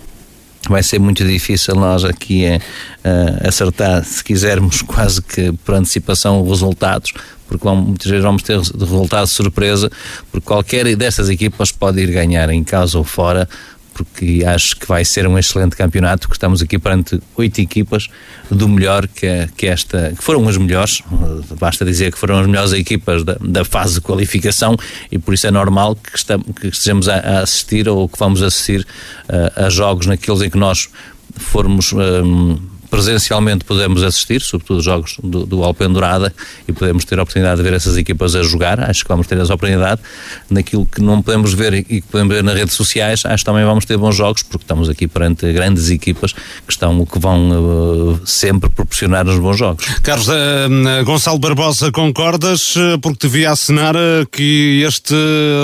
[SPEAKER 8] vai ser muito difícil nós aqui uh, acertar, se quisermos, quase que por antecipação, resultados, porque vamos, muitas vezes vamos ter resultado de surpresa, porque qualquer destas equipas pode ir ganhar em casa ou fora, porque acho que vai ser um excelente campeonato, porque estamos aqui perante oito equipas do melhor que, que esta, que foram as melhores, basta dizer que foram as melhores equipas da, da fase de qualificação e por isso é normal que, estamos, que estejamos a, a assistir ou que vamos assistir uh, a jogos naqueles em que nós formos um, presencialmente podemos assistir, sobretudo jogos do, do Alpendurada, e podemos ter a oportunidade de ver essas equipas a jogar. Acho que vamos ter essa oportunidade. Naquilo que não podemos ver e que podemos ver nas redes sociais, acho que também vamos ter bons jogos, porque estamos aqui perante grandes equipas que estão que vão uh, sempre proporcionar os bons jogos.
[SPEAKER 1] Carlos uh, Gonçalo Barbosa, concordas? Porque te vi assinar que este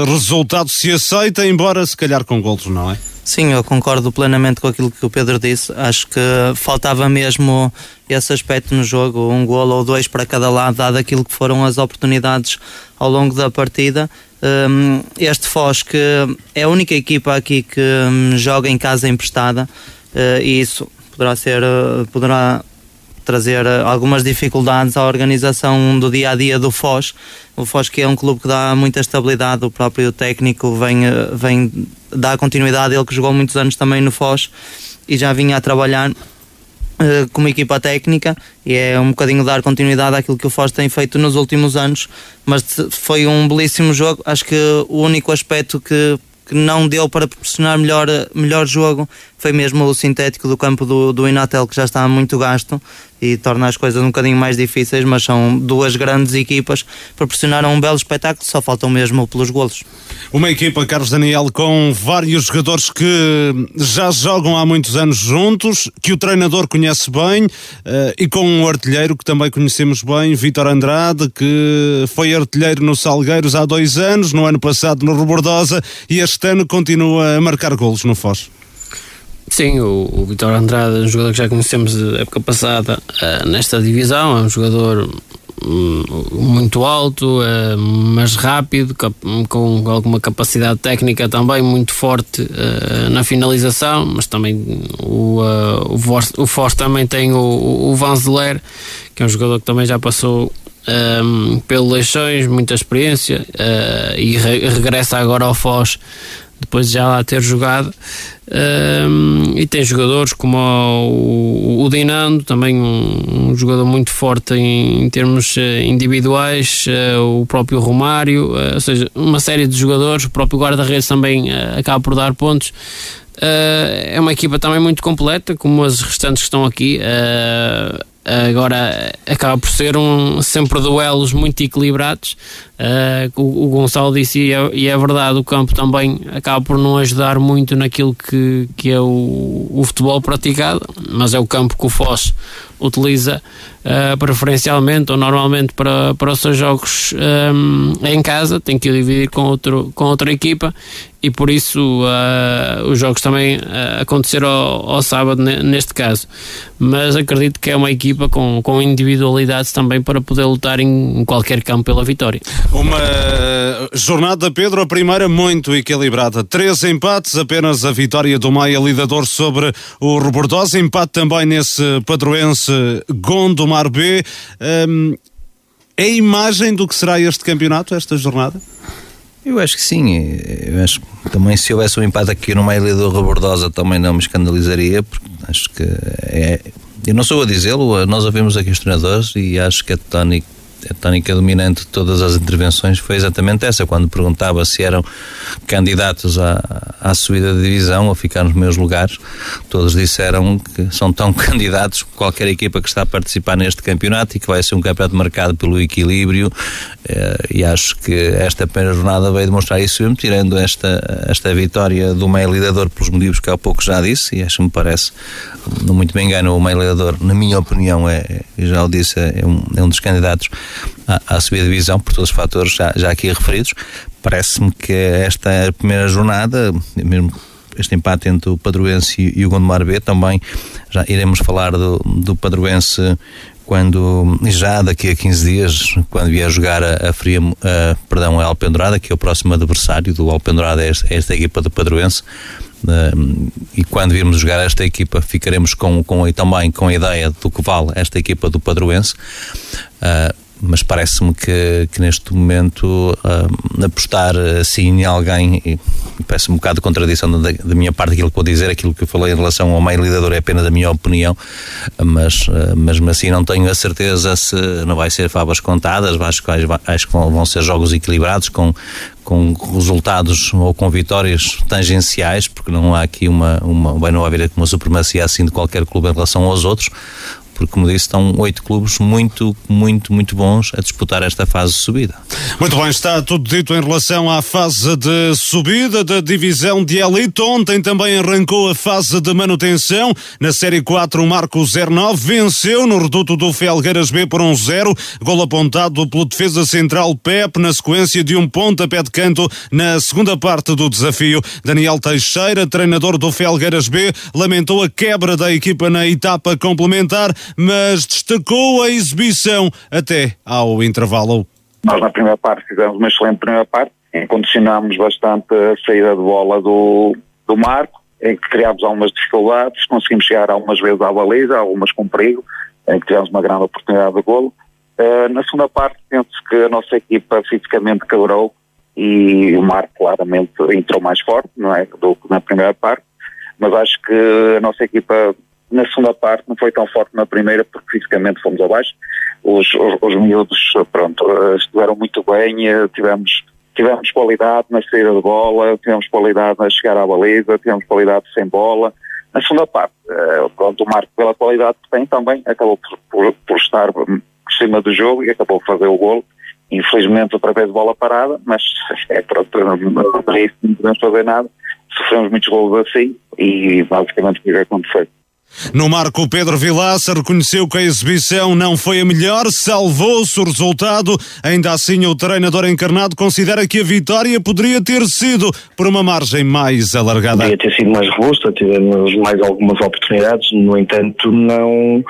[SPEAKER 1] resultado se aceita, embora se calhar com golos, não é?
[SPEAKER 10] Sim, eu concordo plenamente com aquilo que o Pedro disse. Acho que faltava mesmo esse aspecto no jogo, um golo ou dois para cada lado, dado aquilo que foram as oportunidades ao longo da partida. Um, este Foz, que é a única equipa aqui que um, joga em casa emprestada, uh, e isso poderá ser, uh, poderá trazer uh, algumas dificuldades à organização do dia a dia do Foz. O Foz que é um clube que dá muita estabilidade, o próprio técnico vem, vem dar continuidade, ele que jogou muitos anos também no Foz e já vinha a trabalhar uh, como equipa técnica e é um bocadinho dar continuidade àquilo que o Foz tem feito nos últimos anos, mas foi um belíssimo jogo, acho que o único aspecto que, que não deu para proporcionar melhor, melhor jogo foi mesmo o sintético do campo do, do Inatel que já está muito gasto e torna as coisas um bocadinho mais difíceis, mas são duas grandes equipas, proporcionaram um belo espetáculo, só faltam mesmo pelos golos.
[SPEAKER 1] Uma equipa, Carlos Daniel, com vários jogadores que já jogam há muitos anos juntos, que o treinador conhece bem, uh, e com um artilheiro que também conhecemos bem, Vítor Andrade, que foi artilheiro no Salgueiros há dois anos, no ano passado no Rebordosa, e este ano continua a marcar golos no Foz.
[SPEAKER 9] Sim, o, o Vitor Andrade é um jogador que já conhecemos da época passada uh, nesta divisão, é um jogador um, muito alto, uh, mas rápido, com alguma capacidade técnica também muito forte uh, na finalização, mas também o, o, Foz, o Foz também tem o, o Vanzeler, que é um jogador que também já passou um, pelo Leixões, muita experiência e re regressa agora ao Foz depois de já lá ter jogado. Um, e tem jogadores como o, o Dinando, também um, um jogador muito forte em, em termos uh, individuais, uh, o próprio Romário, uh, ou seja, uma série de jogadores, o próprio guarda-redes também acaba por dar pontos. é uma equipa também muito completa, como as restantes que estão aqui. agora acaba por ser um, sempre duelos muito equilibrados Uh, o, o, Gonçalo disse, e é, e é, verdade, o campo também acaba por não ajudar muito naquilo que, que é o, o futebol praticado, mas é o campo que o Foz utiliza uh, preferencialmente ou normalmente para, para os seus jogos um, ah, em casa, tem que o dividir com, outro, com outra equipa e por isso uh, os jogos também uh, aconteceram ao, ao, sábado neste caso. Mas acredito que é uma equipa com, com individualidades também para poder lutar em, em qualquer campo pela vitória.
[SPEAKER 1] Uma jornada, Pedro, a primeira muito equilibrada. Três empates, apenas a vitória do Maia lidador sobre o Robordosa. Empate também nesse padroense Gondomar B. Um, é imagem do que será este campeonato, esta jornada?
[SPEAKER 8] Eu acho que sim. Eu acho que também se houvesse um empate aqui no meio do Robordosa também não me escandalizaria, porque acho que é. Eu não sou a dizê-lo, nós ouvimos aqui os treinadores e acho que é tónico a tónica dominante de todas as intervenções foi exatamente essa, quando perguntava se eram candidatos à, à subida de divisão ou ficar nos meus lugares, todos disseram que são tão candidatos como qualquer equipa que está a participar neste campeonato e que vai ser um campeonato marcado pelo equilíbrio e acho que esta primeira jornada veio demonstrar isso mesmo, tirando esta, esta vitória do meio lidador pelos motivos que há pouco já disse e acho que me parece, não muito me engano, o meio lidador, na minha opinião, é, já o disse, é um, é um dos candidatos à, à subida de divisão, por todos os fatores já, já aqui referidos. Parece-me que esta primeira jornada, mesmo este empate entre o Padroense e o Gondomar B, também já iremos falar do, do Padroense quando já daqui a 15 dias, quando vier jogar a, a Fria, a, perdão, a Alpendurada, que é o próximo adversário do Alpendurada, é esta, esta equipa do Padroense, Uh, e quando virmos jogar esta equipa ficaremos com, com, também com a ideia do que vale esta equipa do Padroense uh, mas parece-me que, que, neste momento uh, apostar assim em alguém, e parece um bocado de contradição da, da, minha parte aquilo que vou dizer, aquilo que eu falei em relação ao meio lidador é apenas a minha opinião, mas uh, mesmo assim não tenho a certeza se não vai ser favas contadas, acho que, acho que vão ser jogos equilibrados com, com resultados ou com vitórias tangenciais, porque não há aqui uma, uma vai não haver uma supremacia assim de qualquer clube em relação aos outros, porque, como disse, estão oito clubes muito, muito, muito bons a disputar esta fase de subida.
[SPEAKER 1] Muito bem, está tudo dito em relação à fase de subida da divisão de elite. Ontem também arrancou a fase de manutenção. Na Série 4, o Marco 09 venceu no reduto do Felgueiras B por 1-0. Um gol apontado pelo defesa central Pep na sequência de um pontapé de canto na segunda parte do desafio. Daniel Teixeira, treinador do Felgueiras B, lamentou a quebra da equipa na etapa complementar mas destacou a exibição até ao intervalo.
[SPEAKER 3] Nós na primeira parte fizemos uma excelente primeira parte, em condicionámos bastante a saída de bola do, do Marco, em que criámos algumas dificuldades, conseguimos chegar algumas vezes à baliza, algumas com perigo, em que tivemos uma grande oportunidade de golo. Uh, na segunda parte, penso que a nossa equipa fisicamente quebrou e o Marco claramente entrou mais forte, não é, do que na primeira parte, mas acho que a nossa equipa na segunda parte não foi tão forte na primeira porque fisicamente fomos abaixo. Os, os, os miúdos, pronto, eh, estiveram muito bem, eh, tivemos, tivemos qualidade na saída de bola, tivemos qualidade a chegar à baliza, tivemos qualidade sem bola. Na segunda parte, eh, pronto, o Marco, pela qualidade que tem também, acabou por, por, por estar por cima do jogo e acabou por fazer o golo. Infelizmente, outra vez bola parada, mas é pronto, não podemos fazer nada. Sofremos muitos golos assim e basicamente o que aconteceu.
[SPEAKER 1] No marco, Pedro Vilaça reconheceu que a exibição não foi a melhor, salvou-se o resultado. Ainda assim, o treinador encarnado considera que a vitória poderia ter sido por uma margem mais alargada.
[SPEAKER 15] Poderia ter sido mais robusta, tivemos mais algumas oportunidades, no entanto, não,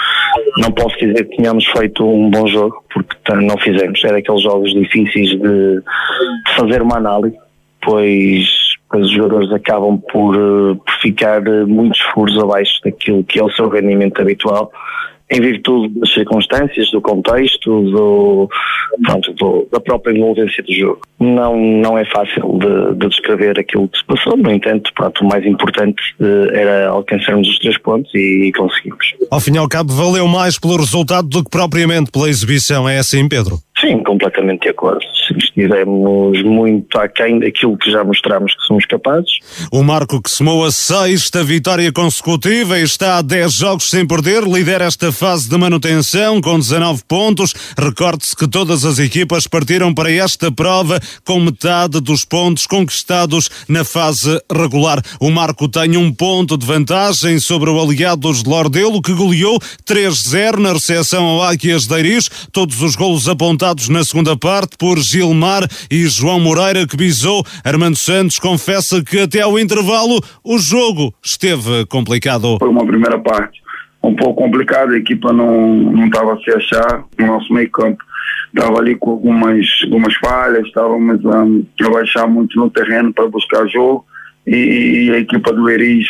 [SPEAKER 15] não posso dizer que tínhamos feito um bom jogo, porque não fizemos. Era aqueles jogos difíceis de fazer uma análise, pois os jogadores acabam por, eh, por ficar eh, muitos furos abaixo daquilo que é o seu rendimento habitual
[SPEAKER 2] em virtude das circunstâncias, do contexto, do, pronto, do, da própria envolvência do jogo. Não, não é fácil de, de descrever aquilo que se passou, no entanto, pronto, o mais importante eh, era alcançarmos os três pontos e, e conseguimos.
[SPEAKER 1] Ao fim e ao cabo, valeu mais pelo resultado do que propriamente pela exibição, é assim, Pedro?
[SPEAKER 2] Sim, completamente de acordo. Estivemos muito aquém daquilo que já mostramos que somos capazes.
[SPEAKER 1] O Marco que somou a sexta vitória consecutiva e está a 10 jogos sem perder, lidera esta fase de manutenção com 19 pontos. Recorde-se que todas as equipas partiram para esta prova com metade dos pontos conquistados na fase regular. O Marco tem um ponto de vantagem sobre o Aliados de Lordelo que goleou 3-0 na recepção ao Águias de Iris. Todos os golos apontados na segunda parte por Gilmar e João Moreira que bisou. Armando Santos confessa que até ao intervalo o jogo esteve complicado.
[SPEAKER 16] Foi uma primeira parte um pouco complicada, a equipa não, não estava a se achar no nosso meio campo. Estava ali com algumas, algumas falhas, estávamos a baixar muito no terreno para buscar jogo e, e a equipa do Eris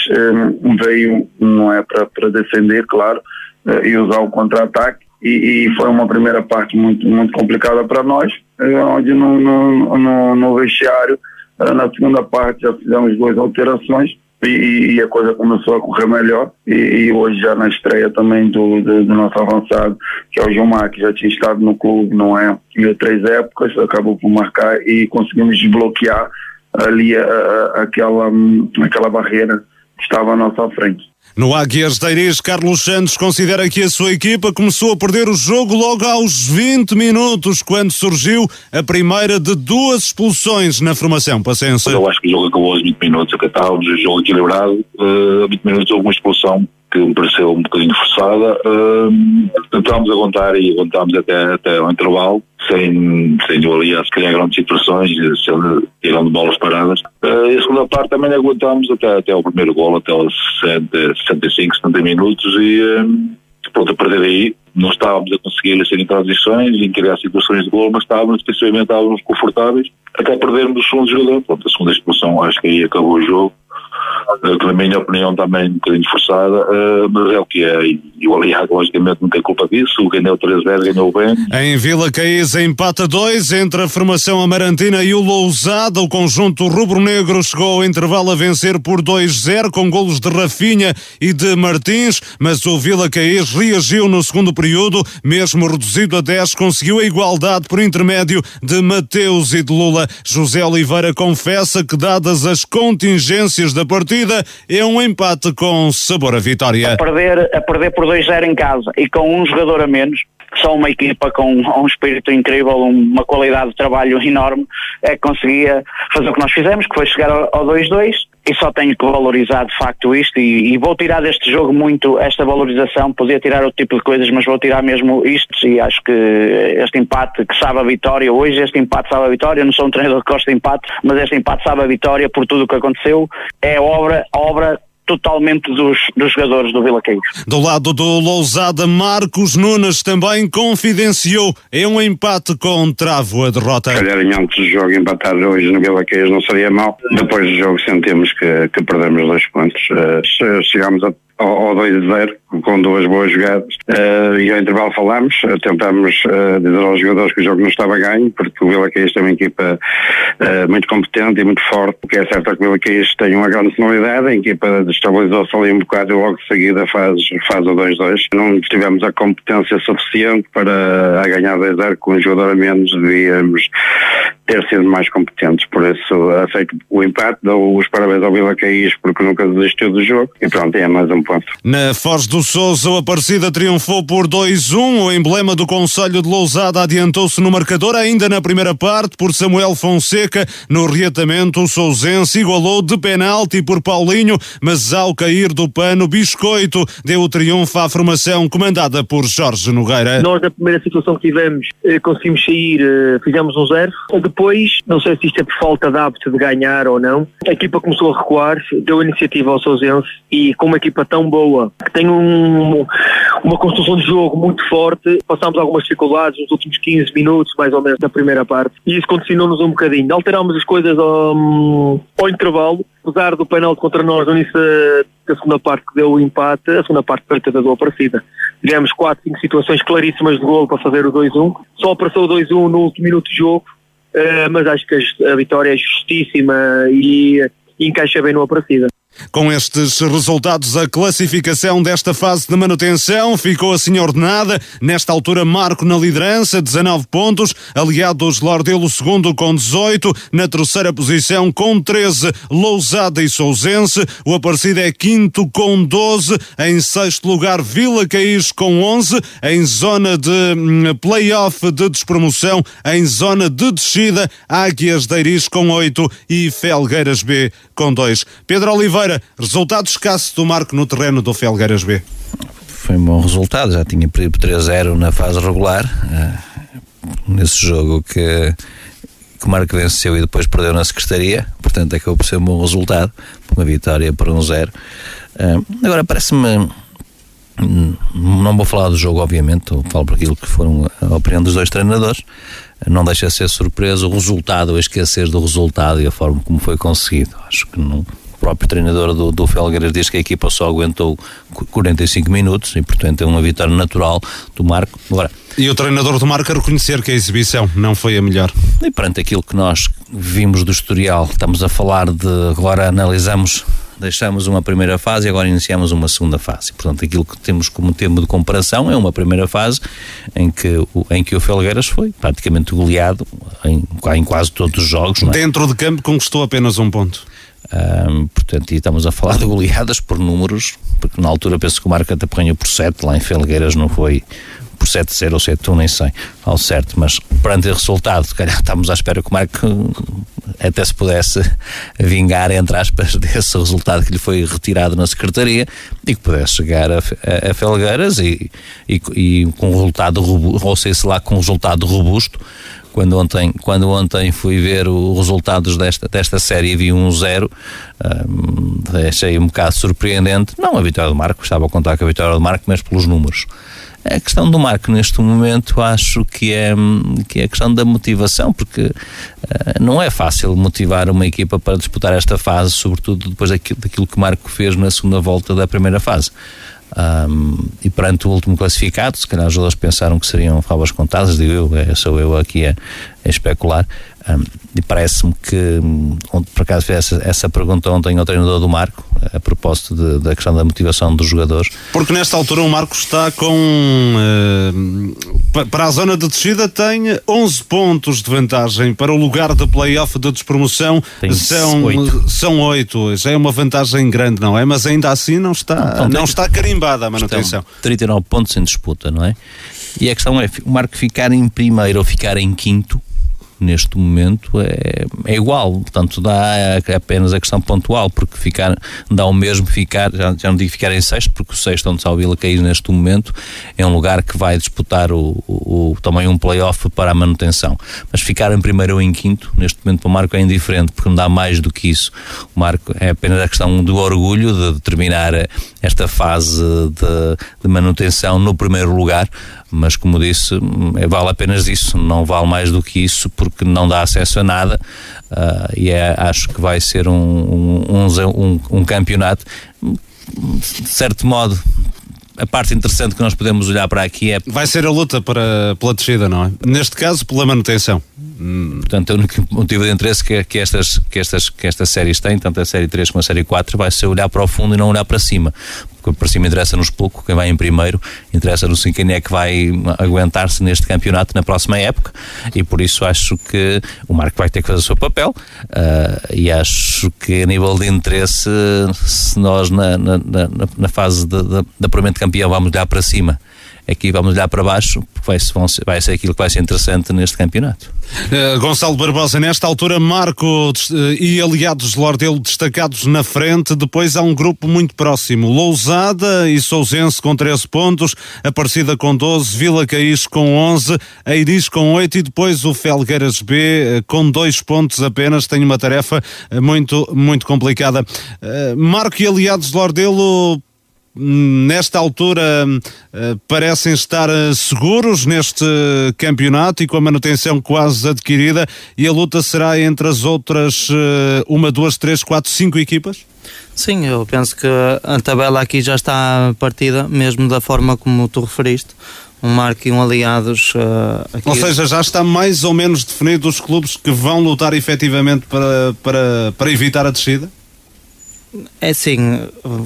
[SPEAKER 16] um, veio, não é para defender, claro, uh, e usar o contra-ataque e, e, foi uma primeira parte muito, muito complicada para nós, eh, onde no, no, no, no vestiário, eh, na segunda parte já fizemos duas alterações e, e, a coisa começou a correr melhor e, e hoje já na estreia também do, do, do, nosso avançado, que é o Gilmar, que já tinha estado no clube, não é, em três épocas, acabou por marcar e conseguimos desbloquear ali a, a, aquela, aquela barreira que estava à nossa frente.
[SPEAKER 1] No Águias de Iris, Carlos Santos considera que a sua equipa começou a perder o jogo logo aos 20 minutos, quando surgiu a primeira de duas expulsões na formação passense.
[SPEAKER 17] Eu acho que o jogo acabou aos 20 minutos, acatávamos o jogo equilibrado, uh, a 20 minutos houve uma expulsão que me pareceu um bocadinho forçada. Uh, tentámos aguentar e aguentámos até, até ao intervalo, sem, sem ali, se calhar, grandes situações, tirando bolas paradas. Uh, e a segunda parte também aguentámos até, até o primeiro gol, até os 60, 65, 70 minutos e pronto, a perder aí. Não estávamos a conseguir ser em transições, em criar situações de gol, mas estávamos, principalmente estávamos confortáveis, até perdermos o segundo jogador. Pronto, a segunda expulsão, acho que aí acabou o jogo que na minha opinião também um bocadinho forçada, uh, mas é o que é. E o Aliago, logicamente, não tem culpa disso. Ganhou 3-0, ganhou bem.
[SPEAKER 1] Em Vila Caís, empata 2 entre a formação amarantina e o Lousada. O conjunto rubro-negro chegou ao intervalo a vencer por 2-0, com golos de Rafinha e de Martins, mas o Vila Caís reagiu no segundo período, mesmo reduzido a 10, conseguiu a igualdade por intermédio de Mateus e de Lula. José Oliveira confessa que, dadas as contingências da partida, é um empate com sabor a vitória.
[SPEAKER 18] A perder, a perder por 2-0 em casa e com um jogador a menos, só uma equipa com um espírito incrível, uma qualidade de trabalho enorme, é que conseguia fazer o que nós fizemos, que foi chegar ao 2-2 e só tenho que valorizar de facto isto. E, e, vou tirar deste jogo muito esta valorização, podia tirar outro tipo de coisas, mas vou tirar mesmo isto. E acho que este empate que sabe a vitória, hoje este empate sabe a vitória, eu não sou um treinador que gosta de empate, mas este empate sabe a vitória por tudo o que aconteceu, é obra, obra totalmente dos, dos jogadores do Vila Caís.
[SPEAKER 1] Do lado do Lousada, Marcos Nunes também confidenciou é um empate com travo a derrota.
[SPEAKER 16] Se calhar antes do jogo empatar hoje no Vila Caís não seria mal. Depois do jogo sentimos que, que perdemos dois pontos. Uh, chegámos a ao, 2-0, com duas boas jogadas. Uh, e ao intervalo falámos, uh, tentámos uh, dizer aos jogadores que o jogo não estava ganho, porque o Vila Caís tem uma equipa muito competente e muito forte. O que é certo é que o Vila Caís tem uma grande personalidade, a equipa estabilizou-se ali um bocado e logo de seguida faz, faz o 2-2. Não tivemos a competência suficiente para a ganhar 2-0 com um jogador a menos, devíamos ter sido mais competentes. Por isso, aceito o empate, dou os parabéns ao Vila Caís porque nunca desistiu do jogo e pronto, é mais um ponto.
[SPEAKER 1] Na Foz do Sousa, o Aparecida triunfou por 2-1. O emblema do Conselho de Lousada adiantou-se no marcador ainda na primeira parte por Samuel Fonseca. No reatamento, o Sousense igualou de penalti por Paulinho, mas ao cair do pano, Biscoito deu o triunfo à formação comandada por Jorge Nogueira.
[SPEAKER 19] Nós, na primeira situação que tivemos, eh, conseguimos sair, eh, fizemos um zero. Depois depois, não sei se isto é por falta de hábito de ganhar ou não, a equipa começou a recuar, deu iniciativa ao Sousense e com uma equipa tão boa, que tem um, uma construção de jogo muito forte, passámos algumas dificuldades nos últimos 15 minutos, mais ou menos, da primeira parte, e isso condicionou-nos um bocadinho. Alterámos as coisas ao, ao intervalo, apesar do penalti contra nós no início da segunda parte que deu o empate, a segunda parte feita da boa partida. Tivemos 4, 5 situações claríssimas de gol para fazer o 2-1, só apareceu o 2-1 no último minuto de jogo, mas acho que a vitória é justíssima e, e encaixa bem numa partida.
[SPEAKER 1] Com estes resultados, a classificação desta fase de manutenção ficou assim ordenada. Nesta altura, Marco na liderança, 19 pontos, aliados Lordelo segundo com 18, na terceira posição com 13, Lousada e Sousense, o Aparecido é quinto com 12, em sexto lugar Vila Caís com 11, em zona de hum, play-off de despromoção, em zona de descida, Águias de Iris com 8 e Felgueiras B com 2. Pedro Oliveira Resultado escasso do Marco no terreno do Felgueiras B.
[SPEAKER 8] Foi um bom resultado, já tinha perdido 3-0 na fase regular, uh, nesse jogo que, que o Marco venceu e depois perdeu na Secretaria, portanto acabou por ser um bom resultado, uma vitória por um 0. Uh, eh, agora parece-me não vou falar do jogo, obviamente, falo por aquilo que foram a opinião dos dois treinadores. Não deixa de ser surpresa o resultado, esquecer do resultado e a forma como foi conseguido. Acho que não, próprio treinador do, do Felgueiras diz que a equipa só aguentou 45 minutos e, portanto, é uma vitória natural do Marco. Agora,
[SPEAKER 1] e o treinador do Marco a reconhecer que a exibição não foi a melhor.
[SPEAKER 8] E perante aquilo que nós vimos do historial, estamos a falar de. Agora analisamos deixamos uma primeira fase e agora iniciamos uma segunda fase. Portanto, aquilo que temos como termo de comparação é uma primeira fase em que, em que o Felgueiras foi praticamente goleado em, em quase todos os jogos.
[SPEAKER 1] É? Dentro de campo conquistou apenas um ponto.
[SPEAKER 8] Um, portanto, e estamos a falar de goleadas por números, porque na altura penso que o Marco até ganhou por 7, lá em Felgueiras não foi por 7-0 ou 7-1, nem sei ao certo, mas perante o resultado, se calhar estamos à espera que o Marco até se pudesse vingar, entre aspas, desse resultado que lhe foi retirado na Secretaria e que pudesse chegar a, a, a Felgueiras e, e, e, com resultado robusto, ou seja, lá com resultado robusto, quando ontem, quando ontem fui ver os resultados desta, desta série vi um zero, um, achei um bocado surpreendente. Não a vitória do Marco, estava a contar com a vitória do Marco, mas pelos números. A questão do Marco neste momento acho que é, que é a questão da motivação, porque uh, não é fácil motivar uma equipa para disputar esta fase, sobretudo depois daquilo, daquilo que o Marco fez na segunda volta da primeira fase. Um, e perante o último classificado, se calhar os jogadores pensaram que seriam favas contadas, digo eu, é, sou eu aqui a, a especular. Um, e parece-me que, por acaso fiz essa, essa pergunta ontem ao treinador do Marco, a propósito de, da questão da motivação dos jogadores.
[SPEAKER 1] Porque nesta altura o Marco está com. Uh, para a zona de descida tem 11 pontos de vantagem. Para o lugar de playoff de despromoção tem são 8. são 8. Já é uma vantagem grande, não é? Mas ainda assim não está, não, não está carimbada a manutenção.
[SPEAKER 8] 39 pontos em disputa, não é? E a questão é o Marco ficar em primeiro ou ficar em quinto neste momento é, é igual, portanto dá apenas a questão pontual, porque ficar, dá o mesmo ficar, já, já não digo ficar em sexto, porque o sexto onde está o Vila cair neste momento é um lugar que vai disputar o, o, também um playoff para a manutenção, mas ficar em primeiro ou em quinto, neste momento para o Marco é indiferente, porque não dá mais do que isso, o Marco é apenas a questão do orgulho de terminar esta fase de, de manutenção no primeiro lugar, mas como disse, é, vale apenas isso, não vale mais do que isso não dá acesso a nada uh, e é, acho que vai ser um, um, um, um campeonato de certo modo a parte interessante que nós podemos olhar para aqui é.
[SPEAKER 1] Vai ser a luta para, pela descida, não é? Neste caso, pela manutenção.
[SPEAKER 8] Portanto, o único motivo de interesse que, que, estas, que, estas, que estas séries têm, tanto a série 3 como a série 4, vai ser olhar para o fundo e não olhar para cima. Porque para cima interessa-nos pouco, quem vai em primeiro, interessa-nos quem é que vai aguentar-se neste campeonato na próxima época, e por isso acho que o Marco vai ter que fazer o seu papel, uh, e acho que a nível de interesse, se nós na, na, na, na fase de apuramento de campeão vamos olhar para cima aqui vamos olhar para baixo, porque vai, vai ser aquilo que vai ser interessante neste campeonato.
[SPEAKER 1] Uh, Gonçalo Barbosa, nesta altura, Marco uh, e aliados de Lordelo destacados na frente. Depois há um grupo muito próximo: Lousada e Sousense com 13 pontos, Aparecida com 12, Vila Caís com 11, Eiris com 8 e depois o Felgueiras B uh, com 2 pontos apenas. Tem uma tarefa muito, muito complicada. Marco e aliados de Lordelo nesta altura uh, parecem estar uh, seguros neste campeonato e com a manutenção quase adquirida e a luta será entre as outras uh, uma, duas, três, quatro, cinco equipas?
[SPEAKER 10] Sim, eu penso que a tabela aqui já está partida, mesmo da forma como tu referiste. Um Marco e um Aliados.
[SPEAKER 1] Aqui... Ou seja, já está mais ou menos definido os clubes que vão lutar efetivamente para, para, para evitar a descida?
[SPEAKER 10] É assim,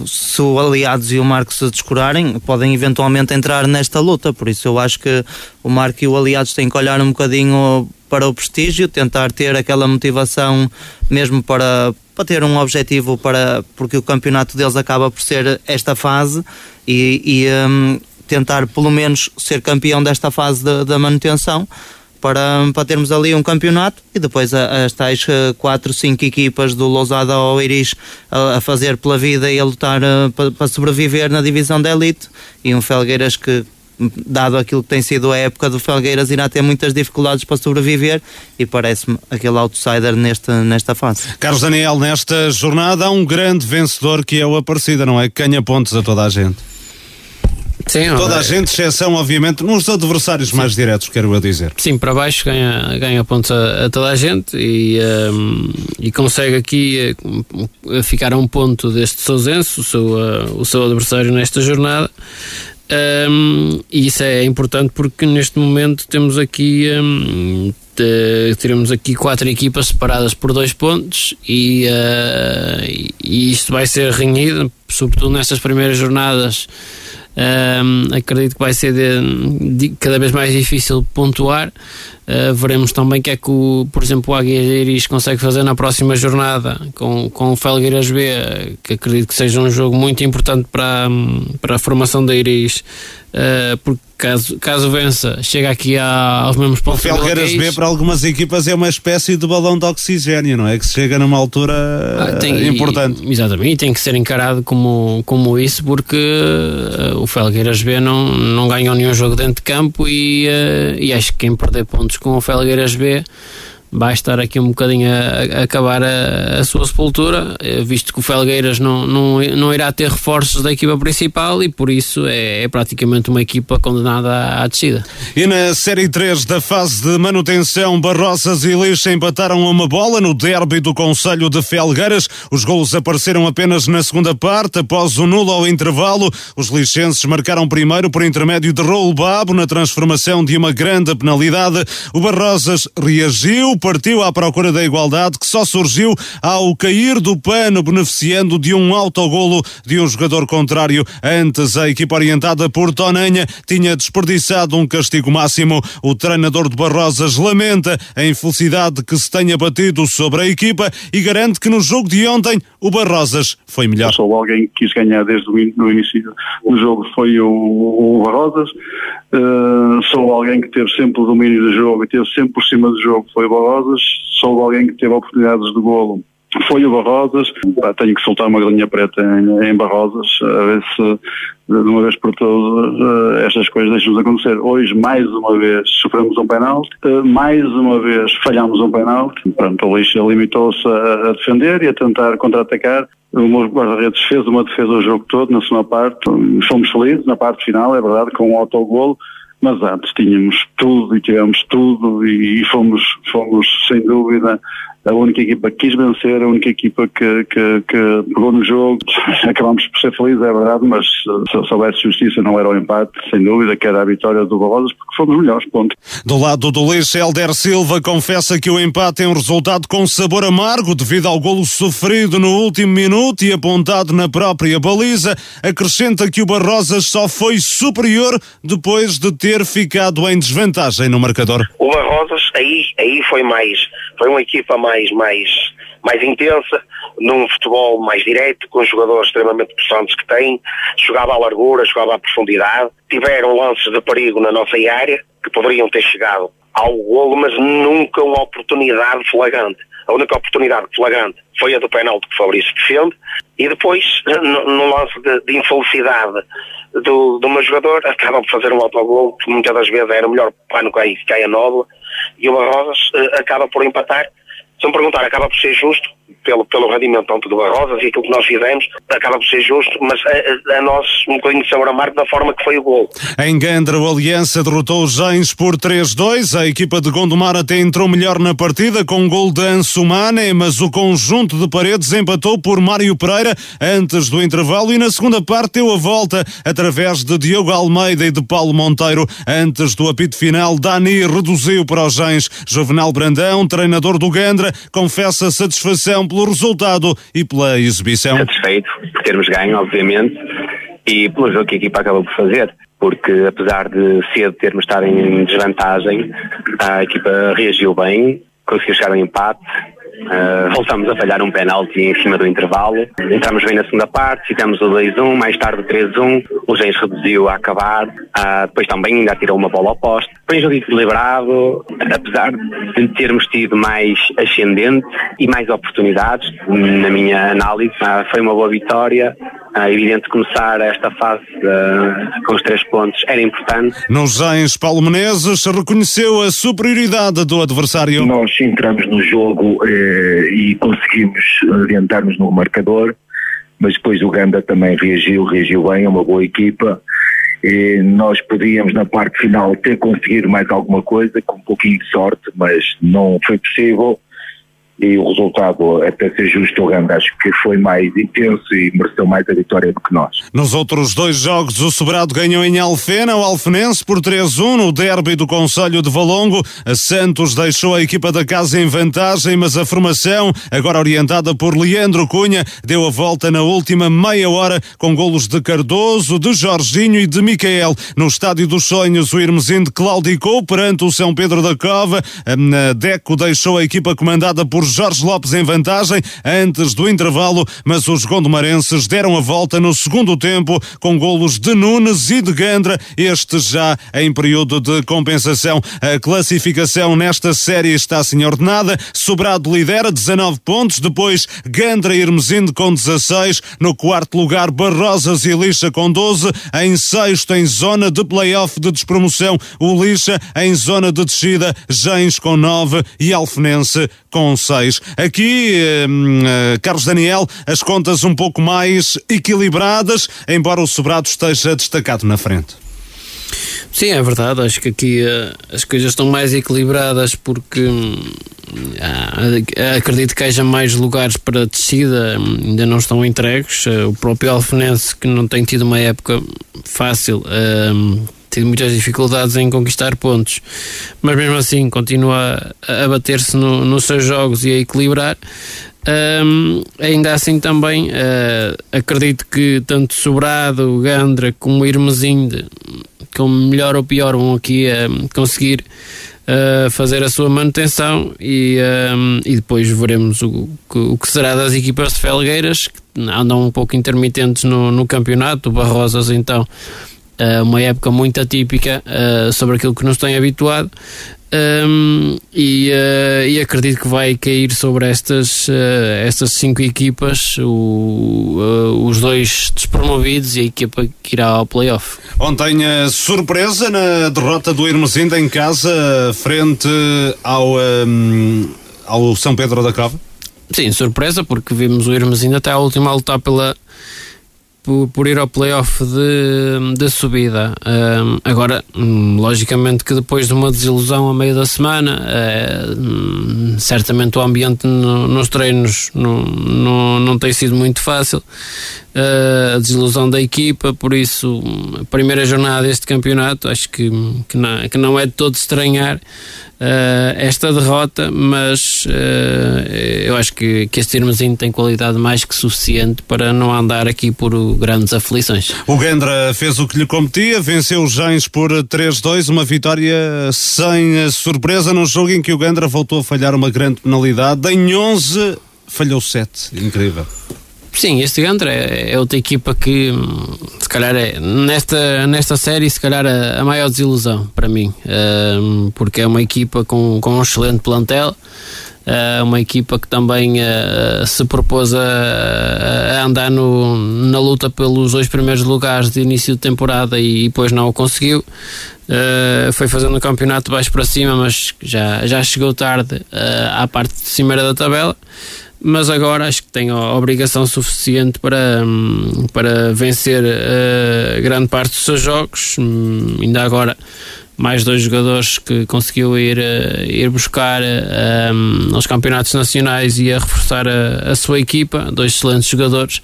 [SPEAKER 10] se o Aliados e o Marco se descurarem, podem eventualmente entrar nesta luta, por isso eu acho que o Marco e o Aliados têm que olhar um bocadinho para o prestígio, tentar ter aquela motivação mesmo para, para ter um objetivo, para, porque o campeonato deles acaba por ser esta fase e, e um, tentar pelo menos ser campeão desta fase da manutenção para, para termos ali um campeonato e depois as tais 4, eh, 5 equipas do Lousada ao Iris a, a, fazer pela vida e a lutar eh, para, para sobreviver na divisão da elite e um Felgueiras que dado aquilo que tem sido a época do Felgueiras, irá ter muitas dificuldades para sobreviver e parece-me aquele outsider neste, nesta fase.
[SPEAKER 1] Carlos Daniel, nesta jornada há um grande vencedor que é o Aparecida, não é? Que ganha pontos a toda a gente.
[SPEAKER 9] Sim,
[SPEAKER 1] Toda a gente, exceção, obviamente, nos adversários Sim. mais diretos, quero eu dizer.
[SPEAKER 9] Sim, para baixo ganha, ganha pontos a, a toda a gente e, um, e consegue aqui uh, ficar a um ponto deste Sousense, o seu, uh, o seu adversário nesta jornada. Um, e isso é importante porque neste momento temos aqui um, teremos aqui quatro equipas separadas por dois pontos e, uh, e isto vai ser renhido, sobretudo nestas primeiras jornadas um, acredito que vai ser de, de, cada vez mais difícil pontuar. Uh, veremos também o que é que, o, por exemplo, o Águia Iris consegue fazer na próxima jornada com, com o Felgueiras B, que acredito que seja um jogo muito importante para, para a formação da Iris, uh, porque caso, caso vença, chega aqui aos mesmos pontos.
[SPEAKER 1] O Felgueiras B para algumas equipas é uma espécie de balão de oxigênio, não é? Que chega numa altura ah, tem, importante.
[SPEAKER 9] E, exatamente, e tem que ser encarado como, como isso, porque uh, o Felgueiras B não, não ganhou nenhum jogo dentro de campo e, e acho que quem perder pontos com o Felgueiras B vai estar aqui um bocadinho a, a acabar a, a, sua sepultura, eh, visto que o Felgueiras não, não, não irá ter reforços da equipa principal e por isso é, é praticamente uma equipa condenada à, à descida.
[SPEAKER 1] E na Série 3 da fase de manutenção, Barroças e Lixa empataram uma bola no derby do Conselho de Felgueiras. Os golos apareceram apenas na segunda parte, após o nulo ao intervalo. Os lixenses marcaram primeiro por intermédio de Raul Babo na transformação de uma grande penalidade. O Barrosas reagiu, partiu à procura da igualdade que só surgiu ao cair do pano, beneficiando de um autogolo de um jogador contrário. Antes, a equipa orientada por Tonanha tinha desperdiçado um castigo máximo. O treinador de Barrosas lamenta a infelicidade que se tenha batido sobre a equipa e garante que no jogo de ontem o Barrosas foi melhor.
[SPEAKER 20] Sou alguém que quis ganhar desde o início do jogo, foi o, o Barrosas. Uh, sou alguém que teve sempre o domínio do jogo e teve sempre por cima do jogo, foi o Barrosas. Sou alguém que teve oportunidades de golo, foi o Barrosas. Tenho que soltar uma galinha preta em, em Barrosas, a ver se de uma vez por todas uh, estas coisas deixam de acontecer. Hoje, mais uma vez, sofremos um penalti, uh, mais uma vez falhamos um penalti. Pronto, o Lixa limitou-se a, a, defender e a tentar contra-atacar. O meu guarda-redes fez uma defesa o jogo todo, na segunda parte. Fomos felizes na parte final, é verdade, com um autogolo mas antes tínhamos tudo e tivemos tudo e, fomos, fomos sem dúvida a única equipa que quis vencer, a única equipa que, que, que pegou no jogo. Acabámos por ser felizes, é verdade, mas se, se houvesse justiça não era o empate, sem dúvida, que era a vitória do Barrosas, porque fomos melhores, ponto.
[SPEAKER 1] Do lado do Leixo, Helder Silva confessa que o empate é um resultado com sabor amargo devido ao golo sofrido no último minuto e apontado na própria baliza. Acrescenta que o Barrosas só foi superior depois de ter ficado em desvantagem no marcador.
[SPEAKER 21] O Barrosas aí, aí foi mais, foi uma equipa mais mais, mais, intensa, num futebol mais direto, com jogadores extremamente possantes que têm, jogava à largura, jogava à profundidade, tiveram lances de perigo na nossa área, que poderiam ter chegado ao golo, mas nunca uma oportunidade flagrante. A única oportunidade flagrante foi a do penalti que o Fabrício defende, e depois, no lance de, de infelicidade do, do meu jogador, acaba por fazer um autogol, que muitas das vezes era o melhor pano que cai a nódoa, e o Barrosas uh, acaba por empatar. Se me perguntar, acaba por ser justo, pelo, pelo rendimento tanto do Barrosas e aquilo que nós fizemos, acaba por ser justo, mas a, a, nós um bocadinho de sabor amargo da forma que foi o gol.
[SPEAKER 1] Em Gandra, o Aliança derrotou os Gens por 3-2. A equipa de Gondomar até entrou melhor na partida com um gol de Ansumane, mas o conjunto de paredes empatou por Mário Pereira antes do intervalo e na segunda parte deu a volta através de Diogo Almeida e de Paulo Monteiro. Antes do apito final, Dani reduziu para os Gens. Juvenal Brandão, treinador do Gandra, confessa satisfação pelo resultado e pela exibição.
[SPEAKER 22] Satisfeito por termos ganho, obviamente, e pelo jogo que a equipa acabou por fazer. Porque apesar de cedo termos estado em desvantagem, a equipa reagiu bem, conseguiu chegar ao empate, Uh, voltamos a falhar um penalti em cima do intervalo. Entramos bem na segunda parte, fizemos o 2-1, mais tarde o 3-1. O Gens reduziu a acabar. Uh, depois também ainda tirou uma bola ao poste. Foi um jogo equilibrado, apesar de termos tido mais ascendente e mais oportunidades, na minha análise. Uh, foi uma boa vitória. É evidente começar esta fase com os três pontos era importante.
[SPEAKER 1] Nos Gens, Paulo Menezes reconheceu a superioridade do adversário.
[SPEAKER 23] Nós entramos no jogo eh, e conseguimos adiantar-nos no marcador, mas depois o Ganda também reagiu, reagiu bem, é uma boa equipa. E nós podíamos na parte final ter conseguido mais alguma coisa, com um pouquinho de sorte, mas não foi possível e o resultado, até ser justo, o Ganda acho que foi mais intenso e mereceu mais a vitória do que nós.
[SPEAKER 1] Nos outros dois jogos, o Sobrado ganhou em Alfena, o Alfenense por 3-1 no derby do Conselho de Valongo. A Santos deixou a equipa da casa em vantagem, mas a formação, agora orientada por Leandro Cunha, deu a volta na última meia hora com golos de Cardoso, de Jorginho e de Micael. No Estádio dos Sonhos, o Irmezindo claudicou perante o São Pedro da Cova. A Deco deixou a equipa comandada por Jorge Lopes em vantagem antes do intervalo, mas os gondomarenses deram a volta no segundo tempo com golos de Nunes e de Gandra, este já em período de compensação. A classificação nesta série está assim ordenada. Sobrado lidera 19 pontos, depois Gandra e Hermesinde com 16, no quarto lugar Barrosas e Lixa com 12, em sexto em zona de playoff de despromoção o Lixa, em zona de descida Gens com 9 e Alfenense com 6. Aqui, eh, Carlos Daniel, as contas um pouco mais equilibradas, embora o Sobrado esteja destacado na frente.
[SPEAKER 9] Sim, é verdade. Acho que aqui uh, as coisas estão mais equilibradas porque uh, acredito que haja mais lugares para descida, ainda não estão entregues. Uh, o próprio Alfenense, que não tem tido uma época fácil, tido muitas dificuldades em conquistar pontos, mas mesmo assim continua a, bater-se no, nos seus jogos e a equilibrar. Um, ainda assim também uh, acredito que tanto Sobrado, Gandra como Irmesinde, com melhor ou pior, vão aqui uh, conseguir uh, fazer a sua manutenção e, um, e depois veremos o, o, que será das equipas de Felgueiras, que andam um pouco intermitentes no, no campeonato, o Barrosas então uma época muito atípica uh, sobre aquilo que nos tem habituado. Um, e, uh, e, acredito que vai cair sobre estas, uh, estas cinco equipas o, uh, os dois despromovidos e a equipa que irá ao playoff.
[SPEAKER 1] Ontem surpresa na derrota do Hermesinda em casa frente ao, um, ao São Pedro da Cova?
[SPEAKER 9] Sim, surpresa porque vimos o Hermesinda até à última a lutar pela por, por ir ao playoff de, de subida. Agora, hum, logicamente que depois de uma desilusão a meio da semana, uh, certamente o ambiente no, nos treinos não tem sido muito fácil. Uh, a desilusão da equipa, por isso, a primeira jornada deste campeonato, acho que, que, não, que não é de todo estranhar uh, esta derrota, mas uh, eu acho que, que este Irmezinho tem qualidade mais que suficiente para não andar aqui por grandes aflições.
[SPEAKER 1] O Gendra fez o que lhe competia, venceu os Gens por 3-2, uma vitória sem surpresa num jogo em que o Gendra voltou a falhar uma grande penalidade em 11 falhou sete. Incrível.
[SPEAKER 9] Sim, este Gantra é, é, outra equipa que, se calhar, é, nesta, nesta série, se calhar, a, a maior desilusão para mim, uh, porque é uma equipa com, com um excelente plantel, uh, uma equipa que também uh, se propôs a, a andar no, na luta pelos dois primeiros lugares de início de temporada e, e depois não o conseguiu. Uh, foi fazendo o campeonato de baixo para cima, mas já, já chegou tarde à parte de cimeira da tabela mas agora acho que tem a obrigação suficiente para, hum, para vencer uh, grande parte dos seus jogos. Um, ainda agora, mais dois jogadores que conseguiu ir, uh, ir buscar uh, um, aos campeonatos nacionais e a reforçar a, a, sua equipa, dois excelentes jogadores.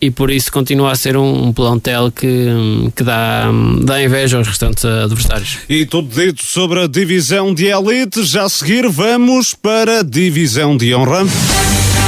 [SPEAKER 9] E por isso continua a ser um, um plantel que, hum, que dá, hum, dá inveja aos restantes adversários.
[SPEAKER 1] E tudo dito sobre a divisão de elite. Já a seguir, vamos para a divisão de honra.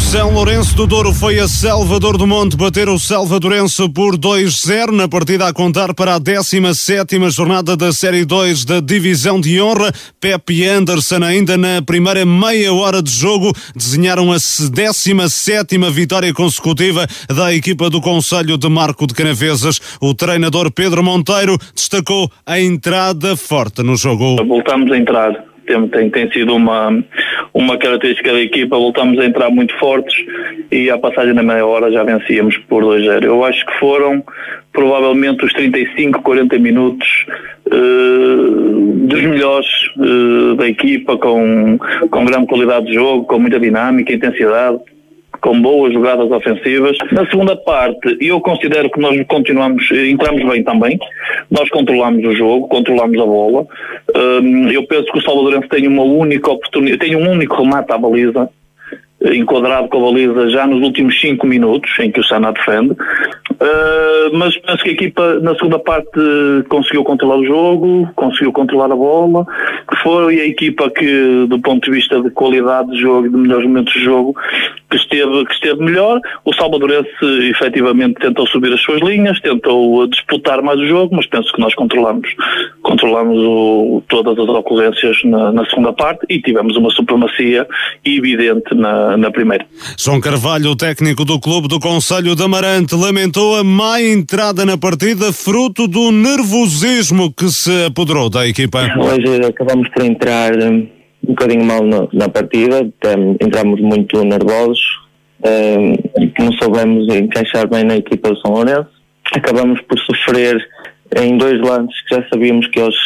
[SPEAKER 1] São Lourenço do Douro foi a Salvador do Monte bater o Salvadorense por 2-0 na partida a contar para a 17 jornada da Série 2 da Divisão de Honra. Pepe Anderson ainda na primeira meia hora de jogo desenharam a 17 vitória consecutiva da equipa do Conselho de Marco de Canavesas. O treinador Pedro Monteiro destacou a entrada forte no jogo.
[SPEAKER 24] Voltamos a entrar tem, tem, tem sido uma, uma característica da equipa, voltamos a entrar muito fortes e à passagem da meia hora já vencíamos por 2-0. Eu acho que foram provavelmente os 35, 40 minutos uh, dos melhores uh, da equipa, com, com grande qualidade de jogo, com muita dinâmica, intensidade com boas jogadas ofensivas. Na segunda parte, eu considero que nós continuamos, entramos bem também. Nós controlamos o jogo, controlamos a bola. Hum, eu penso que o Salvadorense tem uma única oportunidade, tem um único remate à baliza enquadrado com a baliza já nos últimos 5 minutos em que o Sana defende. Uh, mas penso que a equipa na segunda parte conseguiu controlar o jogo, conseguiu controlar a bola, foi a equipa que, do ponto de vista de qualidade de jogo e de melhores momentos de jogo, que esteve, que esteve melhor. O Salvadorense efetivamente tentou subir as suas linhas, tentou disputar mais o jogo, mas penso que nós controlamos, controlamos o, todas as ocorrências na, na segunda parte e tivemos uma supremacia evidente na, na, primeira.
[SPEAKER 1] João Carvalho, técnico do Clube do Conselho de Amarante, lamentou a má entrada na partida, fruto do nervosismo que se apoderou da equipa.
[SPEAKER 15] Hoje acabamos por entrar um bocadinho mal na, na partida, entramos muito nervosos, um, não soubemos encaixar bem na equipa do São Lourenço. Acabamos por sofrer em dois lances que já sabíamos que eles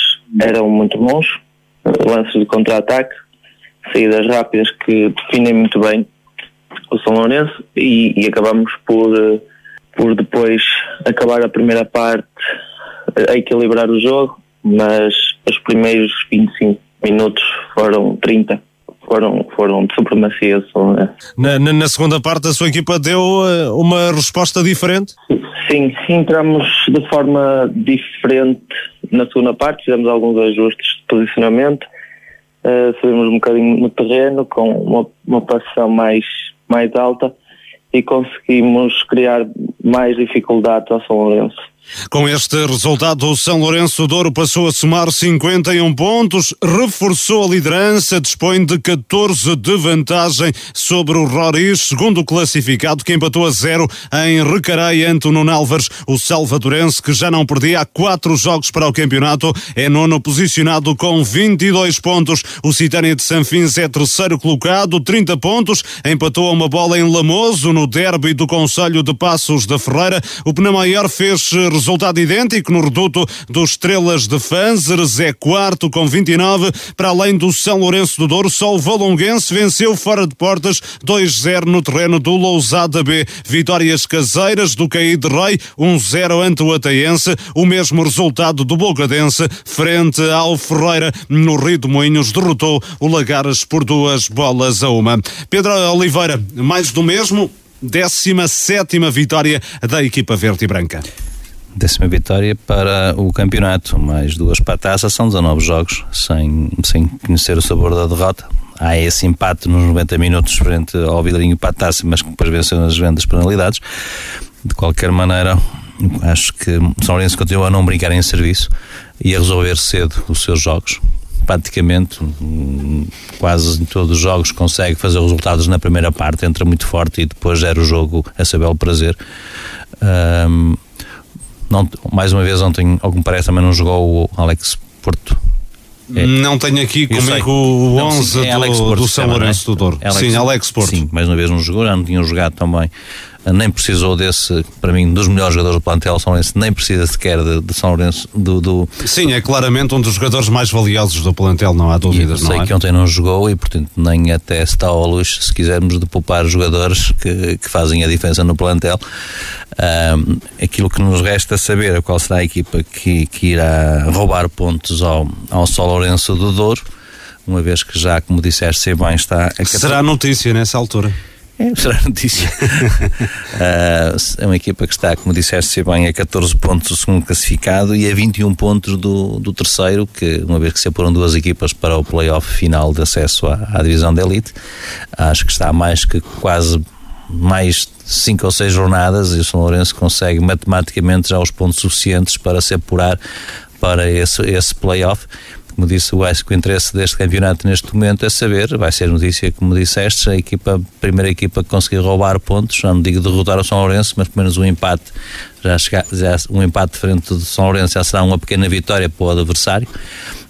[SPEAKER 15] eram muito bons, lances de contra-ataque, saídas rápidas que definem muito bem o São Lourenço e, e acabamos por, por depois acabar a primeira parte a equilibrar o jogo, mas os primeiros 25 minutos foram 30 foram, foram de supremacia.
[SPEAKER 1] Na, na, na, segunda parte, a sua equipa deu uh, uma resposta diferente?
[SPEAKER 15] Sim, entramos de forma diferente na segunda parte, fizemos alguns ajustes de posicionamento uh, um bocadinho no terreno com uma, uma passão mais, mais alta e conseguimos criar mais dificuldades ao São Lourenço.
[SPEAKER 1] Com este resultado, o São Lourenço Douro passou a somar 51 pontos, reforçou a liderança, dispõe de 14 de vantagem sobre o Roriz, segundo classificado, que empatou a zero em Recarei ante o Nuno Álvares. O Salvadorense, que já não perdia há quatro jogos para o campeonato, é nono posicionado com 22 pontos. O Citânia de Sanfins é terceiro colocado, 30 pontos, empatou uma bola em Lamoso, no derby do Conselho de Passos da Ferreira. O Penamaior fez resultado idêntico no reduto dos Estrelas de Fanzeres, é quarto com 29, para além do São Lourenço do Douro, só o Valonguense venceu fora de portas 2-0 no terreno do Lousada B. Vitórias caseiras do Caí de Rei, 1-0 ante o Ataense, o mesmo resultado do Bogadense frente ao Ferreira no Rio de Moinhos derrotou o Lagares por duas bolas a uma. Pedro Oliveira, mais do mesmo, 17 vitória da equipa verde e branca
[SPEAKER 8] décima vitória para o campeonato, mais duas para a taça, são 19 jogos sem, sem conhecer o sabor da derrota. Há esse empate nos 90 minutos frente ao Vilarinho para a taça, mas que depois venceu nas vendas penalidades. De qualquer maneira, acho que São Lourenço continua a não brincar em serviço e a resolver cedo os seus jogos. Praticamente, quase em todos os jogos, consegue fazer resultados na primeira parte, entra muito forte e depois gera o jogo a saber o prazer. Um, não, mais uma vez, ontem, ao que me parece, também não jogou o Alex Porto.
[SPEAKER 1] É. Não tenho aqui comigo o 11 não, sim, é do, do São Lourenço do Douro. Alex, sim, Alex Porto.
[SPEAKER 8] Sim, mais uma vez não jogou, já não tinham jogado também nem precisou desse, para mim, dos melhores jogadores do plantel São Lourenço, nem precisa sequer de, de São Lourenço do, do,
[SPEAKER 1] Sim, é claramente um dos jogadores mais valiosos do plantel, não há dúvidas,
[SPEAKER 8] não
[SPEAKER 1] sei
[SPEAKER 8] é? que ontem não jogou e, portanto, nem até está ao luxo, se quisermos, de poupar jogadores que, que fazem a diferença no plantel. Um, aquilo que nos resta saber é qual será a equipa que, que irá roubar pontos ao, ao São Lourenço do Douro, uma vez que já, como disseste, bem, está...
[SPEAKER 1] A Será notícia nessa altura?
[SPEAKER 8] É, será notícia. uh, é uma equipa que está, como disseste bem, a 14 pontos do segundo classificado e a 21 pontos do, do terceiro, que uma vez que se apuram duas equipas para o playoff final de acesso à, à divisão de elite, acho que está mais que quase mais cinco ou seis jornadas e o São Lourenço consegue matematicamente já os pontos suficientes para se apurar para esse, esse playoff como disse, o acho que o interesse deste campeonato neste momento é saber, vai ser notícia, como disseste, a equipa, a primeira equipa que conseguir roubar pontos, já não digo derrotar o São Lourenço, mas pelo menos um empate, já, chegar, já um empate frente do São Lourenço já será uma pequena vitória para o adversário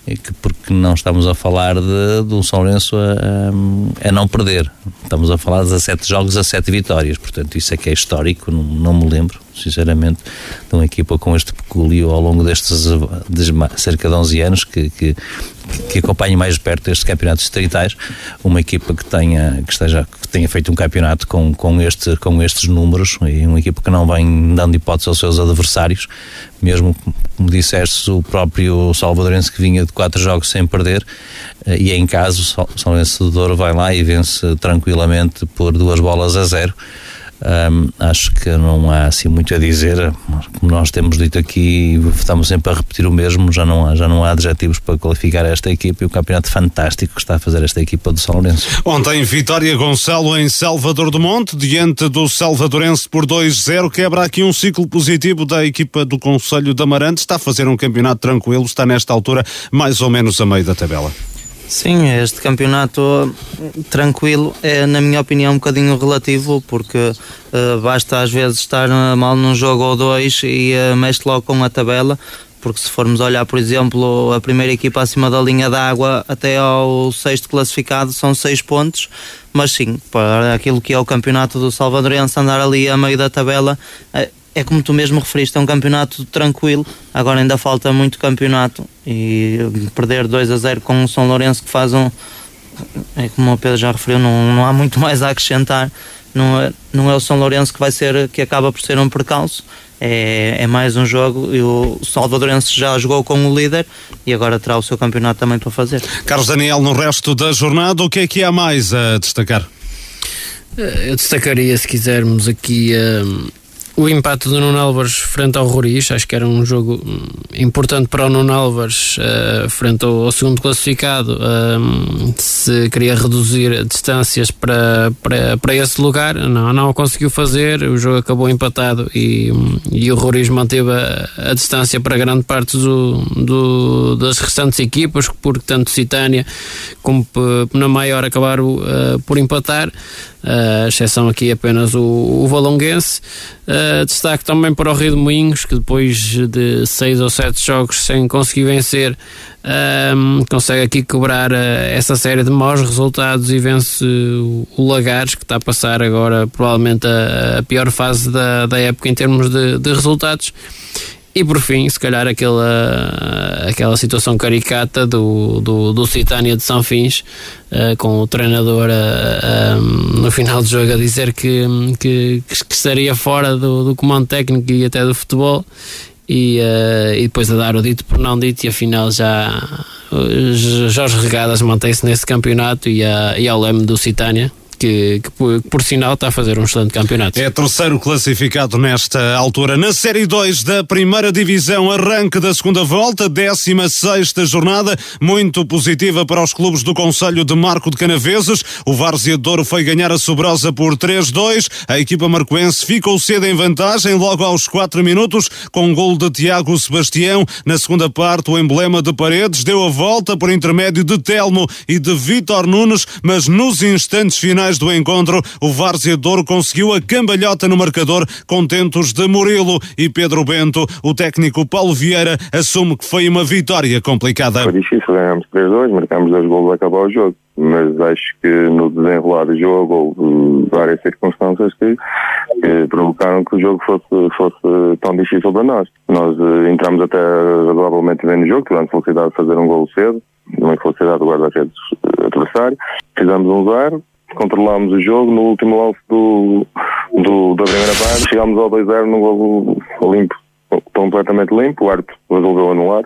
[SPEAKER 8] que porque não estamos a falar de, de um São Lourenço a, a, não perder. Estamos a falar de 17 jogos a 7 vitórias, portanto isso é que é histórico, não, não me lembro, sinceramente, de uma equipa com este pecúlio ao longo destes cerca de 11 anos que, que, que acompanhe mais perto estes campeonatos distritais, uma equipa que tenha, que esteja, que tenha feito um campeonato com, com, este, com estes números e uma equipa que não vem dando hipótese aos seus adversários, mesmo como disseste, o próprio Salvadorense que vinha de quatro jogos sem perder, eh, e em caso, São Vencedor vai lá e vence tranquilamente por duas bolas a zero. Um, acho que não há assim muito a dizer. Como nós temos dito aqui, estamos sempre a repetir o mesmo. Já não há, já não há adjetivos para qualificar esta equipa e o campeonato fantástico que está a fazer esta equipa do São Lourenço.
[SPEAKER 1] Ontem, Vitória Gonçalo em Salvador do Monte, diante do Salvadorense por 2-0. Quebra aqui um ciclo positivo da equipa do Conselho de Amarante. Está a fazer um campeonato tranquilo, está nesta altura mais ou menos a meio da tabela.
[SPEAKER 10] Sim, este campeonato tranquilo é, na minha opinião, um bocadinho relativo, porque uh, basta às vezes estar mal num jogo ou dois e uh, mexe logo com a tabela. Porque se formos olhar, por exemplo, a primeira equipa acima da linha d'água até ao sexto classificado são seis pontos, mas sim, para aquilo que é o campeonato do Salvadorense andar ali a meio da tabela, uh, é como tu mesmo referiste, é um campeonato tranquilo. Agora ainda falta muito campeonato e perder 2 a 0 com o São Lourenço que faz um. É como o Pedro já referiu, não, não há muito mais a acrescentar. Não é, não é o São Lourenço que vai ser que acaba por ser um percalço. É, é mais um jogo e o Salvadorense já jogou com o líder e agora terá o seu campeonato também para fazer.
[SPEAKER 1] Carlos Daniel, no resto da jornada, o que é que há mais a destacar?
[SPEAKER 9] Eu destacaria, se quisermos, aqui. Um o empate do Nuno Álvares frente ao Roriz, acho que era um jogo hum, importante para o Nuno Álvares uh, frente ao, ao, segundo classificado, uh, se queria reduzir distâncias para, para, para esse lugar, não, não conseguiu fazer, o jogo acabou empatado e, e o Roriz manteve a, a, distância para grande parte do, do, das restantes equipas, porque tanto Citânia como na maior acabaram uh, por empatar. Uh, exceção aqui apenas o, o Valonguense. Uh, destaque também para o Rio de Moinhos, que depois de seis ou sete jogos sem conseguir vencer, uh, consegue aqui quebrar uh, essa série de maus resultados e vence o, o Lagares, que está a passar agora provavelmente a, a pior fase da, da época em termos de, de resultados. E por fim, se calhar aquela, aquela situação caricata do, do, do Citânia de São Fins, uh, com o treinador uh, eh, um, no final do jogo a dizer que, que, que estaria fora do, do comando técnico e até do futebol, e, uh, e depois a dar o dito por não dito, e afinal já Jorge Regadas mantém-se nesse campeonato e, a, e ao leme do Citânia que, que, por, que, por sinal está a fazer um excelente campeonato.
[SPEAKER 1] É terceiro classificado nesta altura. Na Série 2 da primeira divisão, arranque da segunda volta, 16 jornada, muito positiva para os clubes do Conselho de Marco de Canaveses. O Várzea Douro foi ganhar a Sobrosa por 3-2. A equipa marcoense ficou cedo em vantagem, logo aos 4 minutos, com um gol de Tiago Sebastião. Na segunda parte, o emblema de Paredes deu a volta por intermédio de Telmo e de Vitor Nunes, mas nos instantes finais do encontro, o Várzea Douro conseguiu a cambalhota no marcador, contentos de Murilo e Pedro Bento. O técnico Paulo Vieira assume que foi uma vitória complicada.
[SPEAKER 25] Foi difícil, ganhámos 3-2, marcámos dois gols a acabar o jogo mas acho que no desenrolar do jogo houve várias circunstâncias que, que, provocaram que o jogo fosse, fosse tão difícil para nós. Nós uh, entramos até razoavelmente bem no jogo, tivemos felicidade de fazer um gol cedo, uma felicidade do guarda-redes adversário, fizemos um zero, controlámos o jogo no último lance do, do, da primeira parte, chegámos ao 2-0 num gol limpo, completamente limpo, o árbitro resolveu anular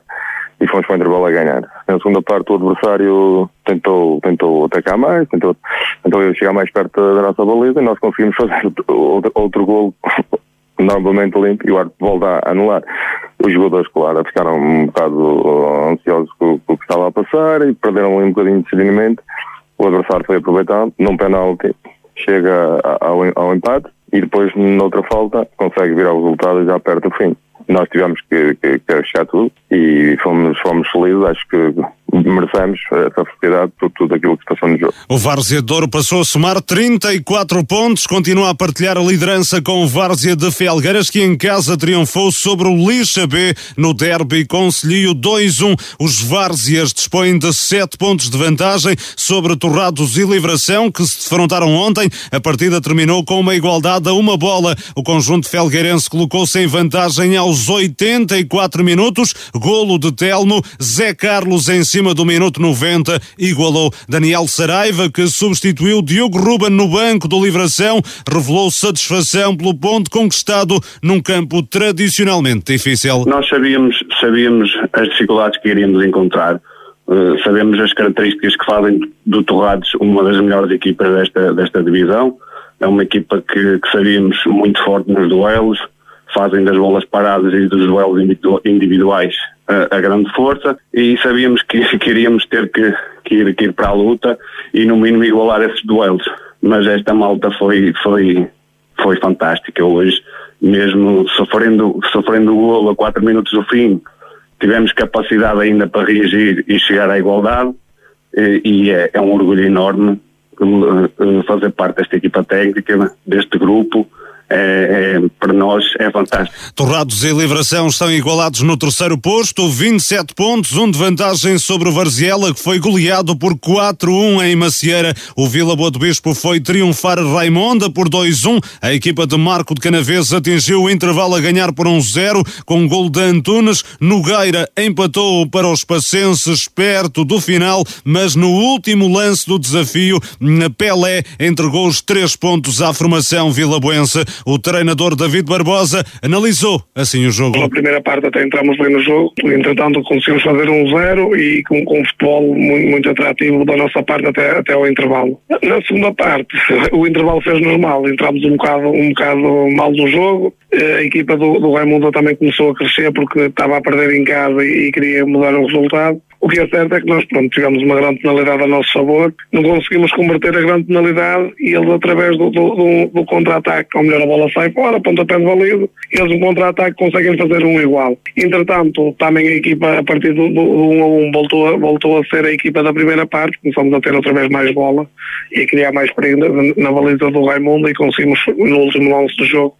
[SPEAKER 25] e fomos para o intervalo a ganhar. Na segunda parte o adversário tentou, tentou atacar mais, tentou, tentou chegar mais perto da nossa baliza e nós conseguimos fazer outro, outro gol novamente limpo e o árbitro volta a anular. Os jogadores, claro, ficaram um bocado ansiosos com, com o que estava a passar e perderam um bocadinho de discernimento. O adversário foi aproveitado, num penalti chega ao, ao empate e depois, noutra falta, consegue virar o resultado já perto do fim. Nós tivemos que, que, que achar tudo e fomos, fomos felizes, acho que merecemos essa felicidade por tudo aquilo que passou no jogo.
[SPEAKER 1] O Várzea de Ouro passou a somar 34 pontos, continua a partilhar a liderança com o Várzea de Felgueiras, que em casa triunfou sobre o Lixa B no derby Conselho 2-1. Os Várzeas dispõem de 7 pontos de vantagem sobre Torrados e Livração, que se defrontaram ontem. A partida terminou com uma igualdade a uma bola. O conjunto felgueirense colocou-se em vantagem aos 84 minutos. Golo de Telmo, Zé Carlos em cima do minuto 90, igualou Daniel Saraiva, que substituiu Diogo Ruben no banco do Livração, revelou satisfação pelo ponto conquistado num campo tradicionalmente difícil.
[SPEAKER 26] Nós sabíamos, sabíamos as dificuldades que iríamos encontrar. Uh, sabemos as características que fazem do Torrados uma das melhores equipas desta, desta divisão. É uma equipa que, que sabíamos muito forte nos duelos, fazem das bolas paradas e dos duelos individuais a, a grande força. E sabíamos que, que iríamos ter que, que, ir, que ir para a luta e no mínimo igualar esses duelos. Mas esta malta foi, foi, foi fantástica. Hoje, mesmo sofrendo, sofrendo o golo a 4 minutos do fim, tivemos capacidade ainda para reagir e chegar à igualdade. E, e é, é um orgulho enorme eh, fazer parte desta equipa técnica, deste grupo é, é, para nós é fantástico.
[SPEAKER 1] Torrados e Livração estão igualados no terceiro posto, 27 pontos, um de vantagem sobre o Varziela, que foi goleado por 4-1 em Macieira. O Vila Boa do Bispo foi triunfar Raimonda por 2-1. A equipa de Marco de Canaves atingiu o intervalo a ganhar por 1-0 com um gol de Antunes. Nogueira empatou para os pacenses perto do final, mas no último lance do desafio, Pelé entregou os três pontos à formação vilaboense. O treinador David Barbosa analisou assim o jogo.
[SPEAKER 27] Na primeira parte até entramos bem no jogo, entretanto conseguimos fazer um zero e com, com um futebol muito, muito atrativo da nossa parte até, até ao intervalo. Na segunda parte, o intervalo fez normal, entramos um bocado, um bocado mal no jogo, a equipa do, do Raimundo também começou a crescer porque estava a perder em casa e, e queria mudar o resultado. O que é certo é que nós pronto, tivemos uma grande penalidade a nosso favor, não conseguimos converter a grande penalidade e eles através do, do, do, do contra-ataque, ou melhor a bola sai fora, pontapé de valido, eles no contra-ataque conseguem fazer um igual. Entretanto, também a equipa a partir do, do 1 a 1 voltou a, voltou a ser a equipa da primeira parte, começamos a ter outra vez mais bola e a criar mais perigo na, na baliza do Raimundo e conseguimos no último lance do jogo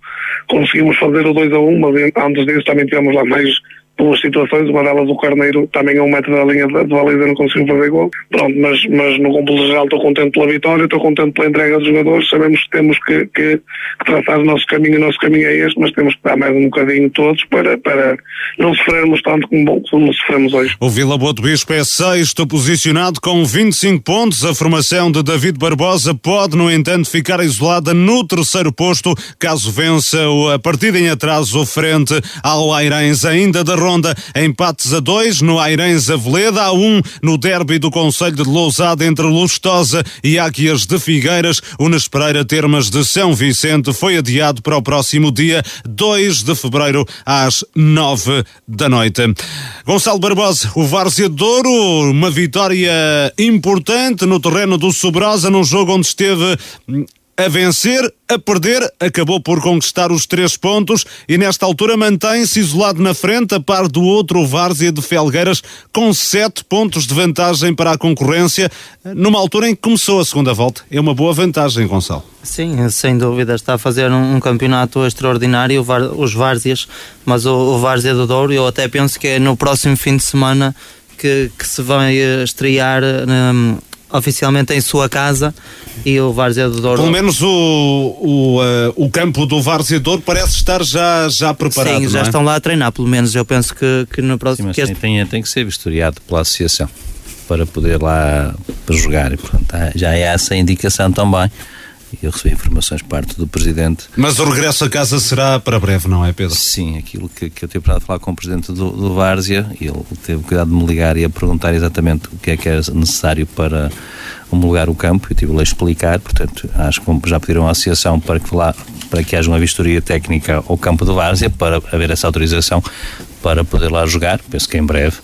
[SPEAKER 27] conseguimos fazer o 2 a 1, mas antes disso também tivemos lá mais duas situações, uma delas o Carneiro também a um metro da linha de, de baliza não conseguiu fazer gol. Pronto, mas, mas no completo geral estou contente pela vitória, estou contente pela entrega dos jogadores, sabemos que temos que, que, que, traçar o nosso caminho, o nosso caminho é este, mas temos que dar mais um bocadinho todos para, para não sofrermos tanto como, como sofremos hoje.
[SPEAKER 1] O Vila Boa do Bispo é sexto posicionado com 25 pontos. A formação de David Barbosa pode, no entanto, ficar isolada no terceiro posto, caso vença a partida em atraso frente ao Airães ainda da ronda, empates a dois no Airens Aveleda, a um no derby do Conselho de Lousada entre Lustosa e Águias de Figueiras. O Nes Pereira Termas de São Vicente foi adiado para o próximo dia 2 de fevereiro às 9 da noite. Gonçalo Barbosa, o Várzea Douro, uma vitória importante no terreno do Sobrosa, num jogo onde esteve a vencer, a perder, acabou por conquistar os três pontos e nesta altura mantém-se isolado na frente, a par do outro Várzea de Felgueiras, com sete pontos de vantagem para a concorrência, numa altura em que começou a segunda volta. É uma boa vantagem, Gonçalo.
[SPEAKER 10] Sim, sem dúvida, está a fazer um, um campeonato extraordinário, os Várzeas, mas o, o Várzea do Douro, eu até penso que é no próximo fim de semana que, que se vai estrear um, oficialmente em sua casa e o Várzea do Douro.
[SPEAKER 1] Pelo menos o, o, uh, o campo do Várzea do Douro parece estar já, já preparado.
[SPEAKER 10] Sim, já
[SPEAKER 1] é?
[SPEAKER 10] estão lá a treinar, pelo menos eu penso que, que no próximo.
[SPEAKER 8] Sim, que este... tem, tem, que ser vistoriado pela associação para poder lá jogar e portanto já é essa indicação também. Eu recebi informações parte do Presidente.
[SPEAKER 1] Mas o regresso a casa será para breve, não é, Pedro?
[SPEAKER 8] Sim, aquilo que, que eu tive para falar com o Presidente do, do Várzea, ele teve cuidado de me ligar e a perguntar exatamente o que é que é necessário para homologar o campo, eu tive a explicar, portanto, acho que já pediram a associação para que, lá, para que haja uma vistoria técnica ao campo do Várzea, para haver essa autorização para poder lá jogar, penso que em breve,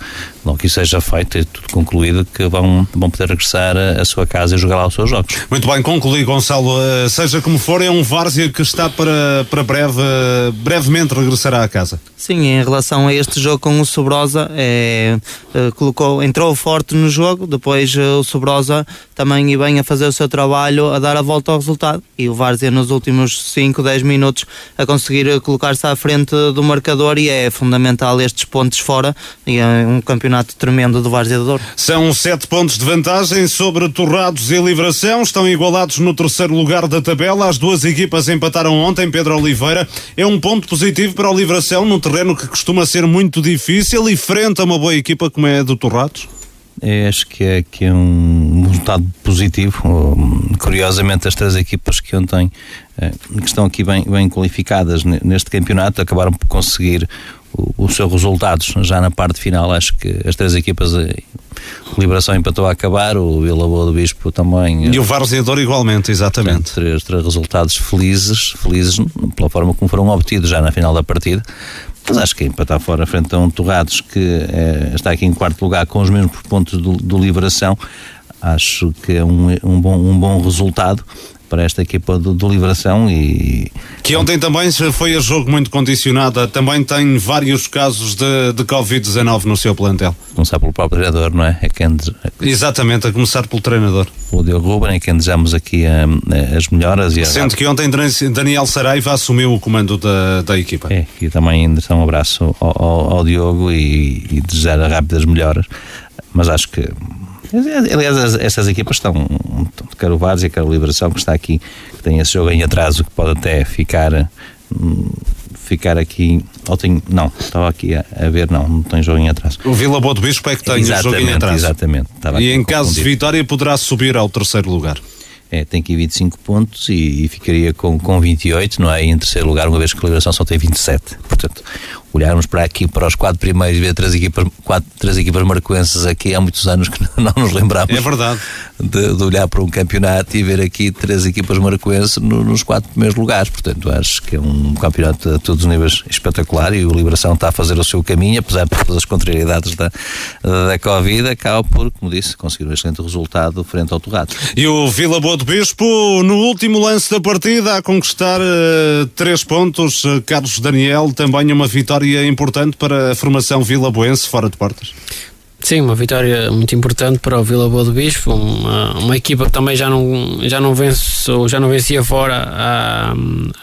[SPEAKER 8] logo que isso seja feito e tudo concluído, que vão, vão poder regressar à sua casa e jogar lá os seus jogos.
[SPEAKER 1] Muito bem, concluí, Gonçalo. Uh, seja como for, é um Várzea que está para, para breve, uh, brevemente regressará à casa.
[SPEAKER 10] Sim, em relação a este jogo com o Sobrosa, é, uh, colocou, entrou forte no jogo, depois o Sobrosa também e bem a fazer o seu trabalho, a dar a volta ao resultado. E o Várzea nos últimos 5, 10 minutos a conseguir colocar-se à frente do marcador e é fundamental estes pontos fora e é um campeonato tremendo do Várzea do Douro.
[SPEAKER 1] São 7 pontos de vantagem sobre Torrados e Livração, estão igualados no terceiro lugar da tabela. As duas equipas empataram ontem, Pedro Oliveira. É um ponto positivo para o Livração no terreno que costuma ser muito difícil e frente a uma boa equipa como é a do Torrados?
[SPEAKER 8] É, acho que é, que é um resultado positivo. Curiosamente, as três equipas que ontem eh, que estão aqui bem, bem qualificadas neste campeonato acabaram por conseguir os seus resultados já na parte final. Acho que as três equipas, a eh, Liberação empatou a acabar, o Vila Boa do Bispo também.
[SPEAKER 1] E o Varzeador igualmente, exatamente.
[SPEAKER 8] Três, três resultados felizes, felizes pela forma como foram obtidos já na final da partida. Mas acho que empatar fora frente a um Torrados que é, está aqui em quarto lugar com os mesmos pontos do, do Liberação, acho que é um, um, bom, um bom resultado para esta equipa do, do Liberação e...
[SPEAKER 1] Que ontem também foi a jogo muito condicionada, também tem vários casos de, de Covid-19 no seu plantel.
[SPEAKER 8] Começar pelo próprio treinador, não é? é quem...
[SPEAKER 1] Exatamente, a começar pelo treinador.
[SPEAKER 8] O Diogo Ruben é quem desejamos aqui um, as melhoras. E
[SPEAKER 1] Sendo a... que ontem Daniel Saraiva assumiu o comando da, da equipa.
[SPEAKER 8] É, e também um abraço ao, ao, ao Diogo e, e desejar rápidas melhoras, mas acho que Aliás, estas equipas estão, quer o Várzea, quer o Liberação, que está aqui, que tem esse jogo em atraso, que pode até ficar hum, ficar aqui. Ou tenho, não, estava aqui a, a, ver, não, não tem jogo em atraso.
[SPEAKER 1] O Vila Boa do Bispo é que tem o jogo em atraso.
[SPEAKER 8] Exatamente.
[SPEAKER 1] e em caso de vitória poderá subir ao terceiro lugar.
[SPEAKER 8] É, tem aqui 25 pontos e, e, ficaria com, com 28, não é? E em terceiro lugar, uma vez que a Liberação só tem 27. Portanto, olharmos para aqui, para os quatro primeiros, ver três equipas, quatro, três equipas marcoenses aqui há muitos anos que não nos lembramos.
[SPEAKER 1] É verdade.
[SPEAKER 8] De, de olhar para um campeonato e ver aqui três equipas marcoenses no, nos quatro primeiros lugares. Portanto, acho que é um campeonato a todos os níveis espetacular e o Liberação está a fazer o seu caminho, apesar de todas as contrariedades da, da Covid, acaba por, como disse, conseguir um excelente resultado frente ao Torrado.
[SPEAKER 1] E o Vila Boa do Bispo, no último lance da partida, a conquistar uh, três pontos. Uh, Carlos Daniel, também uma vitória vitória importante para a formação Vila Boense fora de portas.
[SPEAKER 9] Sim, uma vitória muito importante para o Vila Boa do Bispo, uma, uma equipa que também já não, já não vence, já não vencia fora há,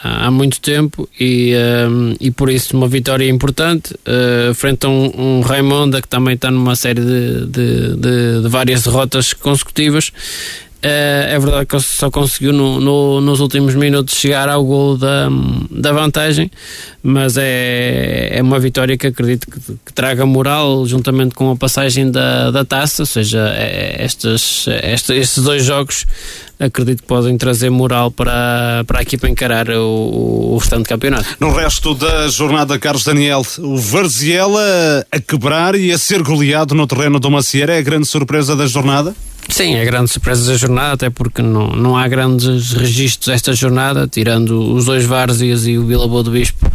[SPEAKER 9] há muito tempo e, um, e por isso uma vitória importante uh, frente a um, um Raimonda que também está numa série de, de, de, de várias derrotas consecutivas é verdade que só conseguiu no, no, nos últimos minutos chegar ao gol da, da vantagem, mas é, é uma vitória que acredito que, que traga moral juntamente com a passagem da, da taça, ou seja, é, estes, estes, estes dois jogos acredito que podem trazer moral para, para a equipa encarar o, o restante campeonato.
[SPEAKER 1] No resto da jornada, Carlos Daniel, o Varziela a quebrar e a ser goleado no terreno do Macieira é a grande surpresa da jornada?
[SPEAKER 9] Sim, é grande surpresa da jornada, até porque não, não há grandes registros esta jornada, tirando os dois Várzeas e o Vila Boa do Bispo.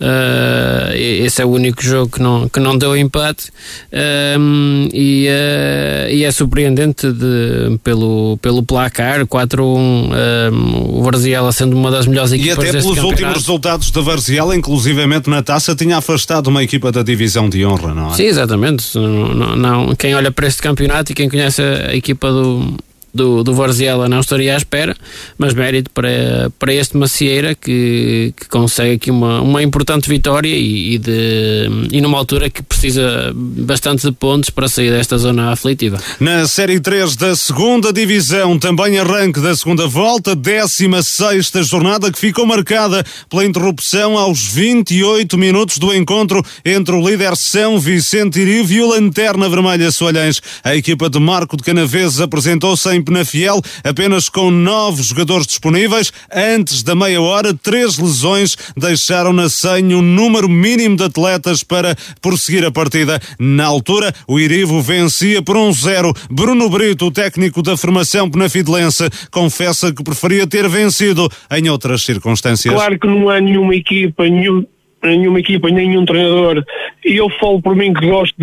[SPEAKER 9] Uh, esse é o único jogo que não, que não deu empate uh, e, uh, e, é surpreendente de, pelo, pelo placar 4-1 o Varziela sendo uma das melhores equipas
[SPEAKER 1] E até pelos últimos resultados da Varziela, inclusivamente na taça, tinha afastado uma equipa da divisão de honra, não é?
[SPEAKER 9] Sim, exatamente. Não, não, quem olha para este campeonato e quem conhece a equipa do, do, do Varziela não estaria à espera, mas mérito para, para este Macieira que, que consegue aqui uma, uma importante vitória e, e, de, e numa altura que precisa bastante de pontos para sair desta zona aflitiva.
[SPEAKER 1] Na Série 3 da segunda Divisão, também arranque da segunda volta, 16 jornada que ficou marcada pela interrupção aos 28 minutos do encontro entre o líder São Vicente Irivo e o Lanterna Vermelha Soalhães. A equipa de Marco de Canaveses apresentou-se em Penafiel, apenas com nove jogadores disponíveis. Antes da meia hora, três lesões deixaram na senha o número mínimo de atletas para prosseguir a partida. Na altura, o Irivo vencia por um zero. Bruno Brito, o técnico da formação penafidelense, confessa que preferia ter vencido em outras circunstâncias.
[SPEAKER 28] Claro que não há nenhuma equipa, nenhum nenhuma equipa, nenhum treinador. E eu falo por mim que gosto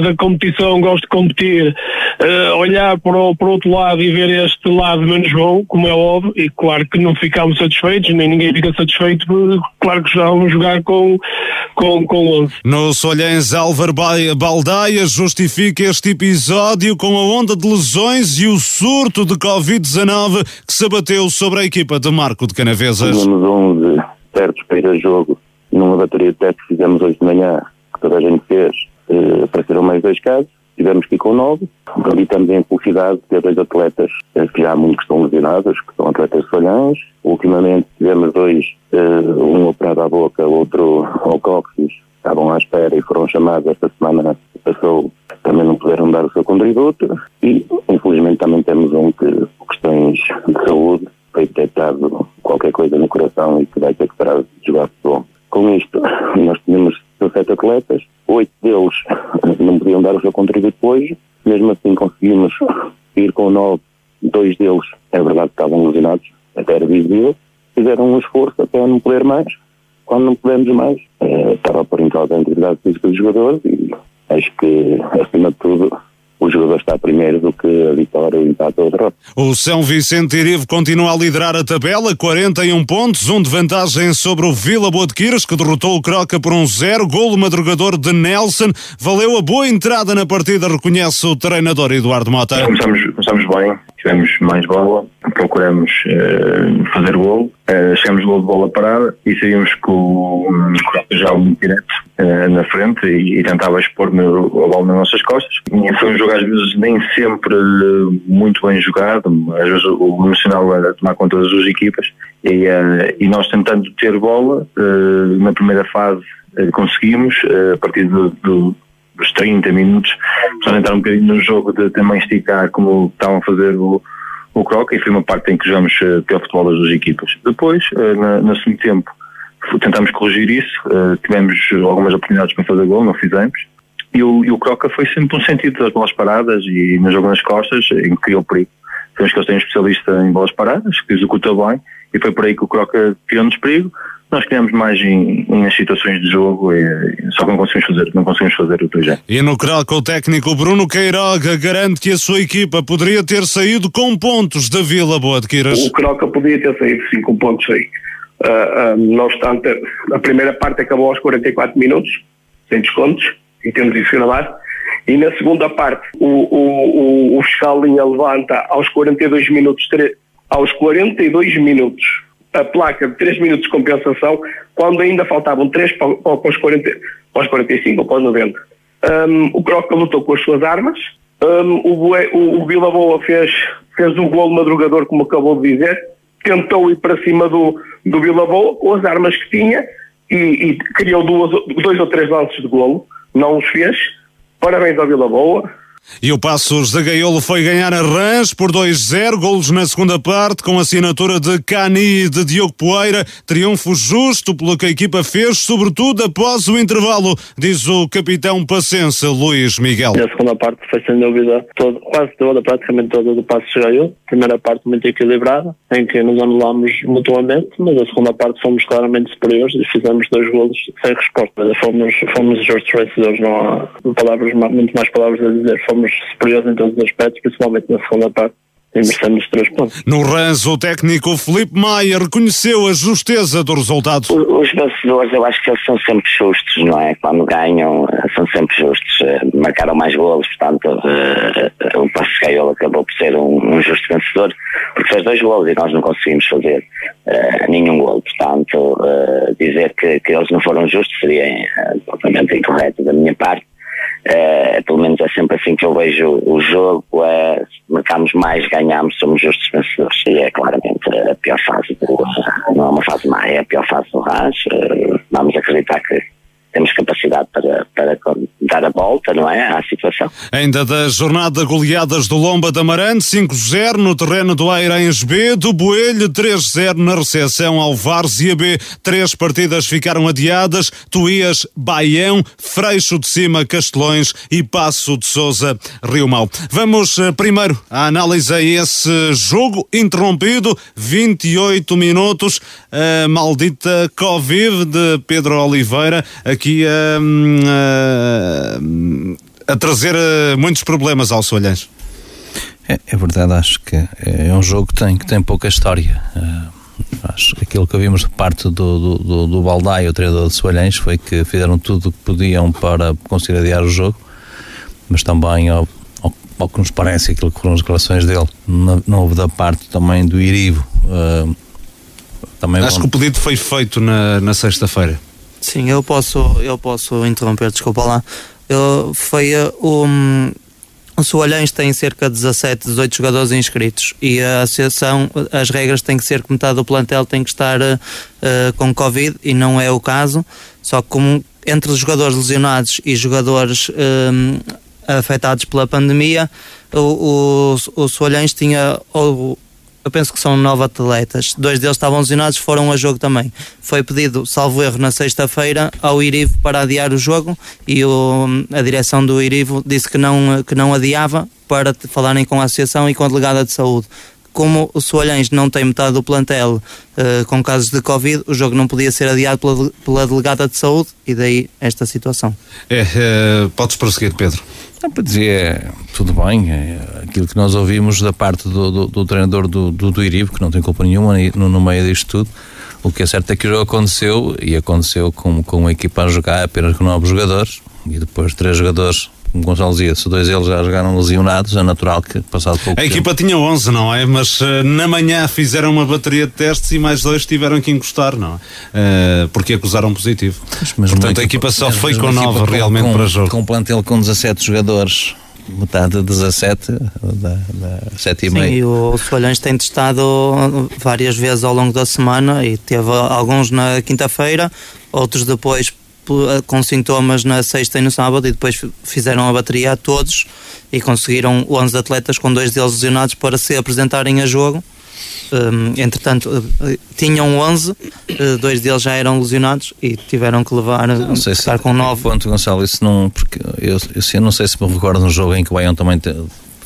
[SPEAKER 28] da competição, gosto de competir, uh, olhar para o, para o outro lado e ver este lado menos bom, como é óbvio, e claro que não ficámos satisfeitos, nem ninguém fica satisfeito, claro que estávamos a jogar com, com, com 11.
[SPEAKER 1] No Solhães, Álvaro Baldaia justifica este episódio com a onda de lesões e o surto de Covid-19 que se abateu sobre a equipa de Marco de Canavesas.
[SPEAKER 29] Tínhamos 11 certos para ir a jogo numa bateria de testes que fizemos hoje de manhã, que toda a gente fez, eh, apareceram mais dois casos, tivemos que ir com nove, acreditamos em felicidade de ter dois atletas eh, que já há muito que estão lesionados, que são atletas falhões. Ultimamente tivemos dois, eh, um operado à boca, outro ao cóccix, estavam à espera e foram chamados esta semana, passou, também não puderam dar o seu contributo e infelizmente também temos um que, questões de saúde, foi detectado qualquer coisa no coração e que vai ter que parar de jogar futebol. Com isto, nós tínhamos 17 atletas, oito deles não podiam dar o seu contributo hoje, mesmo assim conseguimos ir com nove, dois deles, é verdade que estavam lesionados, até era visível, fizeram um esforço até não poder mais, quando não pudemos mais, eh, estava por em causa a integridade física dos jogadores e acho que, acima de tudo, o jogador está primeiro do que a vitória e o empate ou derrota.
[SPEAKER 1] O São Vicente Irivo continua a liderar a tabela, 41 pontos, um de vantagem sobre o Vila Boa de Quiras, que derrotou o Croca por um zero, golo madrugador de Nelson, valeu a boa entrada na partida, reconhece o treinador Eduardo Mota.
[SPEAKER 30] Começamos, começamos bem, tivemos mais bola, procuramos uh, fazer golo, uh, chegamos golo de bola parada e saímos com o Croca já muito direto uh, na frente e, e tentava expor no, a bola nas nossas costas. E foi um jogo às vezes nem sempre muito bem jogado, às vezes o Nacional a tomar conta das duas equipas. E, e nós tentando ter bola, na primeira fase conseguimos, a partir do, do dos 30 minutos, só entrar um bocadinho no jogo de também esticar como estavam a fazer o, o Croca e foi uma parte em que jogamos uh, pelo futebol das duas equipas. Depois, uh, na, no segundo tempo, tentámos corrigir isso, uh, tivemos algumas oportunidades para fazer gol, não fizemos. E o, e o Croca foi sempre um sentido das bolas paradas e no jogo nas costas, em que criou perigo. Sabemos que eles têm um especialista em bolas paradas, que executa bem, e foi por aí que o Croca criou-nos perigo. Nós criamos mais em, em situações de jogo, e, só que não conseguimos fazer, não conseguimos fazer o 2
[SPEAKER 1] E no Croca o técnico Bruno Queiroga garante que a sua equipa poderia ter saído com pontos da Vila Boa de Quiras.
[SPEAKER 28] O Croca podia ter saído sim com pontos aí. Uh, uh, não obstante, a primeira parte acabou aos 44 minutos, sem descontos, em termos de finalar. E na segunda parte, o, o, o, o fiscal linha levanta aos 42 minutos, aos 42 minutos a placa de 3 minutos de compensação, quando ainda faltavam 3 para, para, os, 40, para os 45 ou para os 90. Um, o Croca lutou com as suas armas,
[SPEAKER 31] Um, o, o, o Vila Boa fez, fez um golo madrugador, como acabou de dizer, tentou ir para cima do, do Vila Boa com as armas que tinha e, e criou duas, dois ou três lances de golo, não os fez. Parabéns ao Vila Boa,
[SPEAKER 1] e o Passos da Gaiolo foi ganhar a Rãs por 2-0, golos na segunda parte, com assinatura de Cani e de Diogo Poeira. Triunfo justo pelo que a equipa fez, sobretudo após o intervalo, diz o capitão pacense Luís Miguel.
[SPEAKER 24] A segunda parte foi sem dúvida todo, quase toda, praticamente toda do Passos da Gaiolo. Primeira parte muito equilibrada, em que nos anulámos mutuamente, mas a segunda parte fomos claramente superiores e fizemos dois golos sem resposta. Fomos, fomos justos vencedores, não há palavras, muito mais palavras a dizer fomos superiores em todos os aspectos, principalmente na segunda parte. E merecemos três pontos.
[SPEAKER 1] No ranço, o técnico Felipe Maia reconheceu a justeza do resultado.
[SPEAKER 32] Os vencedores, eu acho que eles são sempre justos, não é? Quando ganham, são sempre justos. Eh, marcaram mais golos, portanto, eh, o Passo Gaiola acabou por ser um, um, justo vencedor, porque fez dois golos e nós não conseguimos fazer uh, nenhum gol. Portanto, uh, dizer que, que, eles não foram justos seria uh, totalmente incorreto da minha parte. Uh, pelo menos é sempre assim que eu vejo o jogo. Uh, marcamos mais, ganhamos, somos justos vencedores. E é claramente a pior fase, do, não é uma fase má, é a pior fase do RAS. Uh, vamos acreditar que temos capacidade para, para dar a volta, não é, à situação.
[SPEAKER 1] Ainda da jornada goleadas do Lomba da Marante, 5-0 no terreno do Airães B, do Boelho 3-0 na recepção ao Várzea B. Três partidas ficaram adiadas, Tuías, Baião, Freixo de Cima, Castelões e Passo de Souza, Rio Mau. Vamos eh, primeiro à análise a esse jogo interrompido, 28 minutos, a maldita Covid de Pedro Oliveira, aqui a, a, a trazer eh, muitos problemas ao Solhães.
[SPEAKER 8] É, é, verdade, acho que é um jogo que tem, que tem pouca história. Uh, acho que aquilo que vimos de parte do, do, do, Baldai, o treinador de Soalhães, foi que fizeram tudo o que podiam para conseguir adiar o jogo, mas também, ao, ao, ao que nos parece, aquilo que foram as declarações dele, não, não houve da parte também do Irivo. Uh,
[SPEAKER 1] também Acho que o pedido foi feito na, na sexta-feira.
[SPEAKER 10] Sim, eu posso, eu posso interromper, desculpa lá. Eu, foi o. Um, o Soalhães tem cerca de 17, 18 jogadores inscritos e a associação, as regras têm que ser que metade do plantel tem que estar uh, com Covid e não é o caso. Só que como entre os jogadores lesionados e jogadores um, afetados pela pandemia, o, o, o Soalhães tinha ou eu penso que são nove atletas. Dois deles estavam lesionados, foram a jogo também. Foi pedido, salvo erro, na sexta-feira ao Irivo para adiar o jogo e o, a direção do Irivo disse que não, que não adiava para falarem com a associação e com a delegada de saúde. Como o Soalhães não tem metade do plantel uh, com casos de Covid, o jogo não podia ser adiado pela, pela delegada de saúde e daí esta situação.
[SPEAKER 1] É, é podes prosseguir, Pedro.
[SPEAKER 8] Não, para dizer, é, tudo bem, é, aquilo que nós ouvimos da parte do, do, do treinador do, do, do Iribe, que não tem culpa nenhuma no, no meio disto tudo, o que é certo é que o jogo aconteceu, e aconteceu com, com uma equipa a jogar apenas com nove jogadores, e depois três jogadores como Gonçalo dizia, se dois deles já jogaram lesionados, é natural que passado pouco
[SPEAKER 1] A
[SPEAKER 8] tempo...
[SPEAKER 1] equipa tinha 11, não é? Mas uh, na manhã fizeram uma bateria de testes e mais dois tiveram que encostar, não é? Uh, porque acusaram positivo. Mas, mas Portanto, a equipa só foi com 9 realmente
[SPEAKER 8] com,
[SPEAKER 1] para jogo.
[SPEAKER 8] Com um plantel com 17 jogadores metade de 17, da, da 7 e
[SPEAKER 10] Sim, e o Soalhães tem testado várias vezes ao longo da semana e teve alguns na quinta-feira, outros depois eh, com sintomas na sexta e no sábado e depois fizeram a bateria a todos e conseguiram 11 atletas com dois deles lesionados para se apresentarem a jogo. Um, entretanto, eh, tinham 11, eh, dois deles já eram lesionados e tiveram que levar
[SPEAKER 8] não sei se,
[SPEAKER 10] com 9.
[SPEAKER 8] Ponto, Gonçalo, isso não. Porque eu, eu, eu não sei se me recordo de um jogo em que o Bayern também te,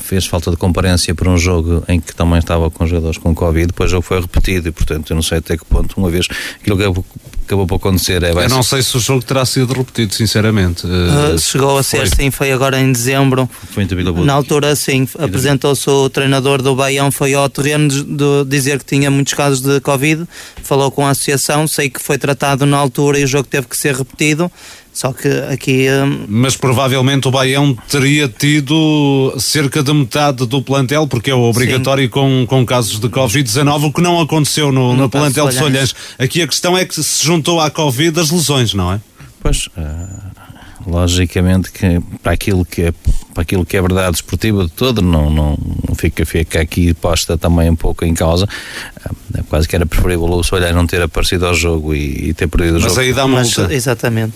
[SPEAKER 8] fez falta de comparência para um jogo em que também estava com jogadores com Covid, depois o jogo foi repetido e, portanto, eu não sei até que ponto, uma vez, aquilo que acabou por acontecer é.
[SPEAKER 1] Eu não sei se o jogo terá sido repetido, sinceramente. Uh,
[SPEAKER 10] chegou a ser, foi. sim, foi agora em dezembro.
[SPEAKER 8] Foi em
[SPEAKER 10] Na altura, sim, apresentou-se o treinador do Baião, foi ao terreno de, de dizer que tinha muitos casos de Covid, falou com a associação, sei que foi tratado na altura e o jogo teve que ser repetido. Só que aqui. Hum...
[SPEAKER 1] Mas provavelmente o Baião teria tido cerca de metade do plantel, porque é obrigatório com, com casos de Covid-19, o que não aconteceu no, no, no plantel de Solhães. Aqui a questão é que se juntou à Covid as lesões, não é?
[SPEAKER 8] Pois, uh, logicamente que para aquilo que é para aquilo que é verdade esportiva de todo, não, não fica, fica aqui posta também um pouco em causa. É quase que era preferível o Solhar não ter aparecido ao jogo e, e ter perdido o
[SPEAKER 1] Mas
[SPEAKER 8] jogo.
[SPEAKER 1] aí dá multa.
[SPEAKER 10] Mas, exatamente.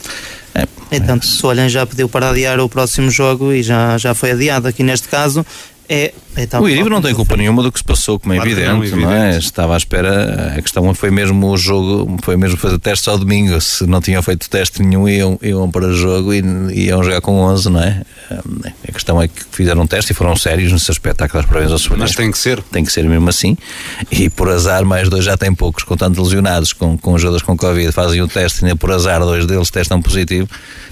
[SPEAKER 10] É, Entanto, o Solhan já pediu para adiar o próximo jogo e já, já foi adiado. Aqui neste caso é. É tal
[SPEAKER 8] O Iribe não tem culpa nenhuma do que se passou, como é
[SPEAKER 1] Claro
[SPEAKER 8] evidente,
[SPEAKER 1] não,
[SPEAKER 8] não, é?
[SPEAKER 1] evidente.
[SPEAKER 8] Estava à espera, a questão foi mesmo o jogo, foi mesmo fazer testes ao domingo. Se não tinham feito teste nenhum, iam, iam para o jogo e iam jogar com 11, não é? A questão é que fizeram um teste e foram sérios nesse aspecto. Há que dar parabéns aos
[SPEAKER 1] Mas tem que ser.
[SPEAKER 8] Tem que ser mesmo assim. E por azar, mais dois já tem poucos, com tanto lesionados, com, com jogadores com Covid, fazem o teste e ainda por azar, dois deles testam positivo,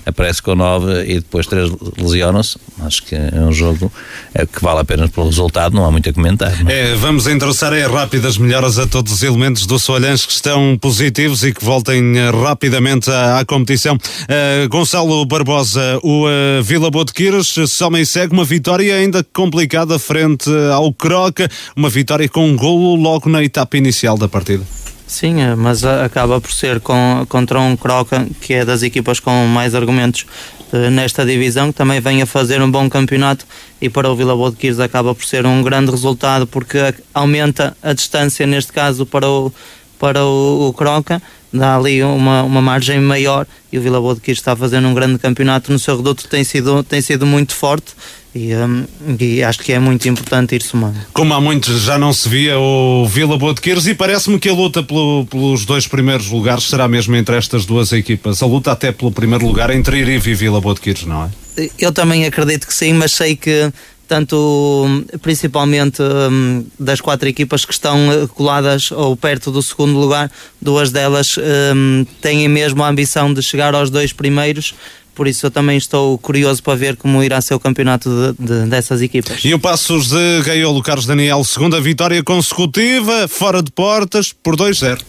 [SPEAKER 8] aparece com nove e depois três lesionam-se. Acho que é um jogo é, que vale a pena pelo resultado, não há muito a comentar. é?
[SPEAKER 1] É, vamos endereçar é rápidas melhoras a todos os elementos do Soalhães que estão positivos e que voltem eh, rapidamente à, à competição. Eh, Gonçalo Barbosa, o uh, Vila Quiros, soma e segue uma vitória ainda complicada frente ao Croca, uma vitória com um golo logo na etapa inicial da partida.
[SPEAKER 10] Sim, é, mas a- acaba por ser com, contra um Croca, que é das equipas com mais argumentos eh, nesta divisão, que também vem a fazer um bom campeonato e para o Vila Boa de Quires acaba por ser um grande resultado porque aumenta a distância, neste caso, para o, para o, o Croca, dá ali uma, uma margem maior e o Vila Boa de Quires está fazendo um grande campeonato no seu reduto, tem sido, tem sido muito forte e, hum, e acho que é muito importante ir somando.
[SPEAKER 1] Como há muitos já não se via o Vila Boa de Quiros e parece-me que a luta pelo- pelos dois primeiros lugares será mesmo entre estas duas equipas. A luta até pelo primeiro lugar entre Irive e Vila Boa de Quiros, não é?
[SPEAKER 10] Eu também acredito que sim, mas sei que tanto hum, principalmente hum, das quatro equipas que estão eh, coladas ou perto do segundo lugar, duas delas hum, têm mesmo a ambição de chegar aos dois primeiros. Por isso eu também estou curioso para ver como irá ser o campeonato de- de- dessas equipas.
[SPEAKER 1] E o Passos de Gaiolo, Carlos Daniel, segunda vitória consecutiva, fora de portas, por 2-0.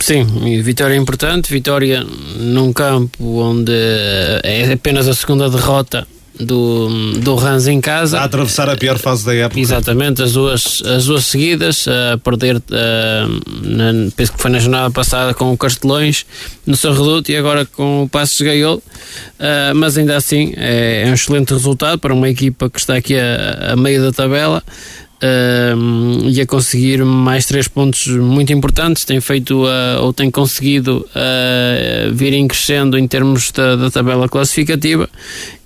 [SPEAKER 9] Sim, e vitória importante, vitória num campo onde é apenas a segunda derrota do, do Rans em casa.
[SPEAKER 1] A atravessar a pior fase da época.
[SPEAKER 9] Exatamente, as duas, as duas seguidas, a perder, eh, na- penso que foi na jornada passada com o Castelões no seu reduto e agora com o Passos Gaiolo, Eh, mas ainda assim é, é um excelente resultado para uma equipa que está aqui a, a meio da tabela. eh, e a conseguir mais três pontos muito importantes, tem feito eh, ou tem conseguido eh, vir em crescendo em termos da, da tabela classificativa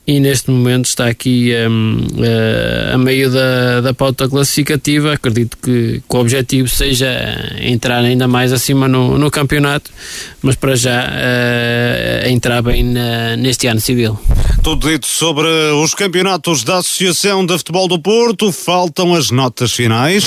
[SPEAKER 9] e neste momento está aqui hum, eh, a meio da, da pauta classificativa. Acredito que, que o objetivo seja entrar ainda mais acima no, no campeonato, mas para já eh, entrar bem na- neste ano civil.
[SPEAKER 1] Tudo dito sobre os campeonatos da Associação de Futebol do Porto, faltam as notas finais.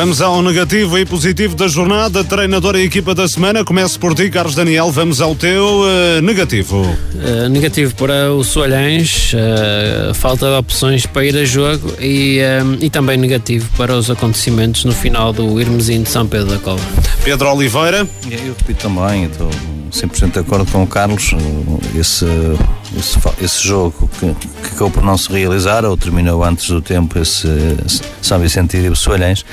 [SPEAKER 1] Vamos ao negativo e positivo da jornada. Treinador e equipa da semana. Começo por ti, Carlos Daniel. Vamos ao teu eh, negativo.
[SPEAKER 9] Uh, negativo para o Soalhães, uh, falta de opções para ir a jogo e, e também negativo para os acontecimentos no final do Irmezinho de São Pedro da Cova.
[SPEAKER 1] Pedro Oliveira.
[SPEAKER 8] Eu repito também, estou 100% de acordo com o Carlos. Esse, esse, esse jogo que, que acabou por não se realizar ou terminou antes do tempo, esse, esse São Vicente e Soalhães,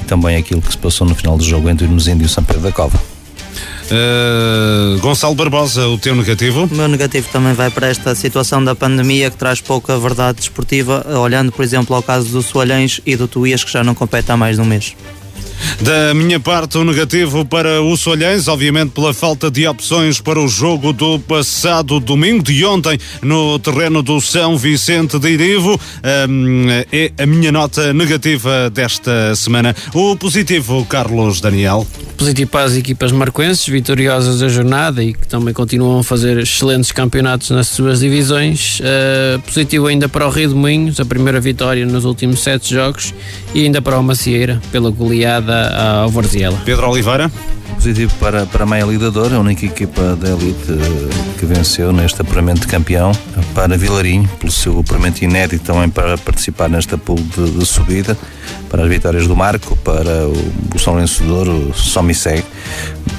[SPEAKER 8] e também aquilo que se passou no final do jogo entre o Irmezinho e o São Pedro da Cova.
[SPEAKER 1] Eh, Gonçalo Barbosa, o teu negativo?
[SPEAKER 10] O meu negativo também vai para esta situação da pandemia que traz pouca verdade desportiva, olhando, por exemplo, ao caso do Soalhães e do Tuías, que já não compete há mais de um mês.
[SPEAKER 1] Da minha parte, o negativo para o Solhães, obviamente pela falta de opções para o jogo do passado domingo, de ontem, no terreno do São Vicente de Irivo. Hum, é a minha nota negativa desta semana. O positivo, Carlos Daniel.
[SPEAKER 9] Positivo para as equipas marcoenses, vitoriosas da jornada e que também continuam a fazer excelentes campeonatos nas suas divisões. Uh, positivo ainda para o Rio de Moinhos, a primeira vitória nos últimos sete jogos. E ainda para o Macieira, pela goleada ao Varziela.
[SPEAKER 1] Pedro Oliveira.
[SPEAKER 8] Positivo para, para a Meia Lidador, a única equipa da elite eh, que venceu neste apuramento de campeão. Para Vilarinho, pelo seu apuramento inédito também para participar nesta pool de, de subida. Para as vitórias do Marco, para o, o São Douro, o São Misseg.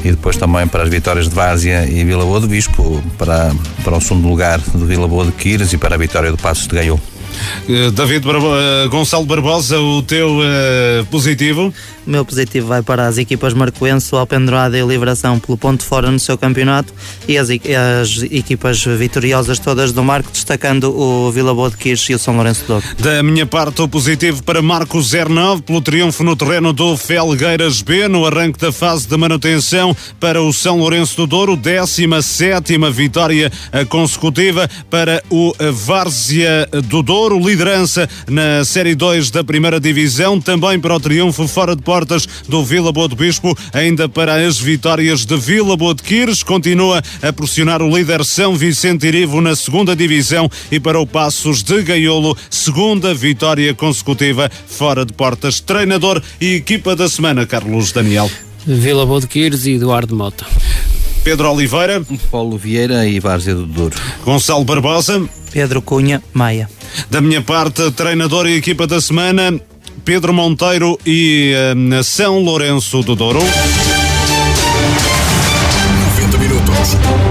[SPEAKER 8] E depois também para as vitórias de Várzea e Vila Boa do Bispo, para, para o segundo lugar do Vila Boa de Quires e para a vitória do Passos de Gaiol.
[SPEAKER 1] Uh, David Barbo uh, Gonçalo Barbosa, o teu uh, positivo?
[SPEAKER 10] O meu positivo vai para as equipas Marcoense, o Alpendurada e a Liberação pelo ponto fora no seu campeonato e as, as equipas vitoriosas todas do Marco, destacando o Vila Boa de Quires e o São Lourenço de Douro.
[SPEAKER 1] Da minha parte, o positivo para Marco 09 pelo triunfo no terreno do Felgueiras B no arranque da fase de manutenção para o São Lourenço do Douro, 17 vitória consecutiva para o Várzea do Douro, liderança na Série 2 da primeira divisão, também para o triunfo fora de portas do Vila Boa do Bispo, ainda para as vitórias de Vila Boa de Quires, continua a pressionar o líder São Vicente Irivo na segunda divisão e para o Passos de Gaiolo, segunda vitória consecutiva fora de portas. Treinador e equipa da semana, Carlos Daniel.
[SPEAKER 9] Vila Boa de Quires e Eduardo Mota.
[SPEAKER 1] Pedro Oliveira,
[SPEAKER 8] Paulo Vieira e Várzea do Douro.
[SPEAKER 1] Gonçalo Barbosa,
[SPEAKER 10] Pedro Cunha, Maia.
[SPEAKER 1] Da minha parte, treinador e equipa da semana, Pedro Monteiro e uh, São Lourenço do Douro.
[SPEAKER 33] 90 minutos.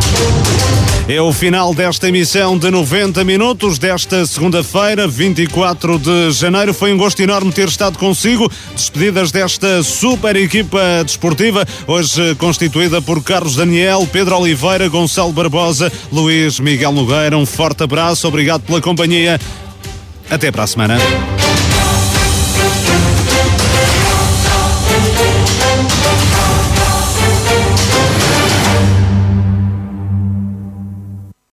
[SPEAKER 1] É o final desta emissão de 90 minutos desta segunda-feira, 24 de janeiro. Foi um gosto enorme ter estado consigo. Despedidas desta super equipa desportiva, hoje constituída por Carlos Daniel, Pedro Oliveira, Gonçalo Barbosa, Luís Miguel Nogueira. Um forte abraço, obrigado pela companhia. Até para a semana.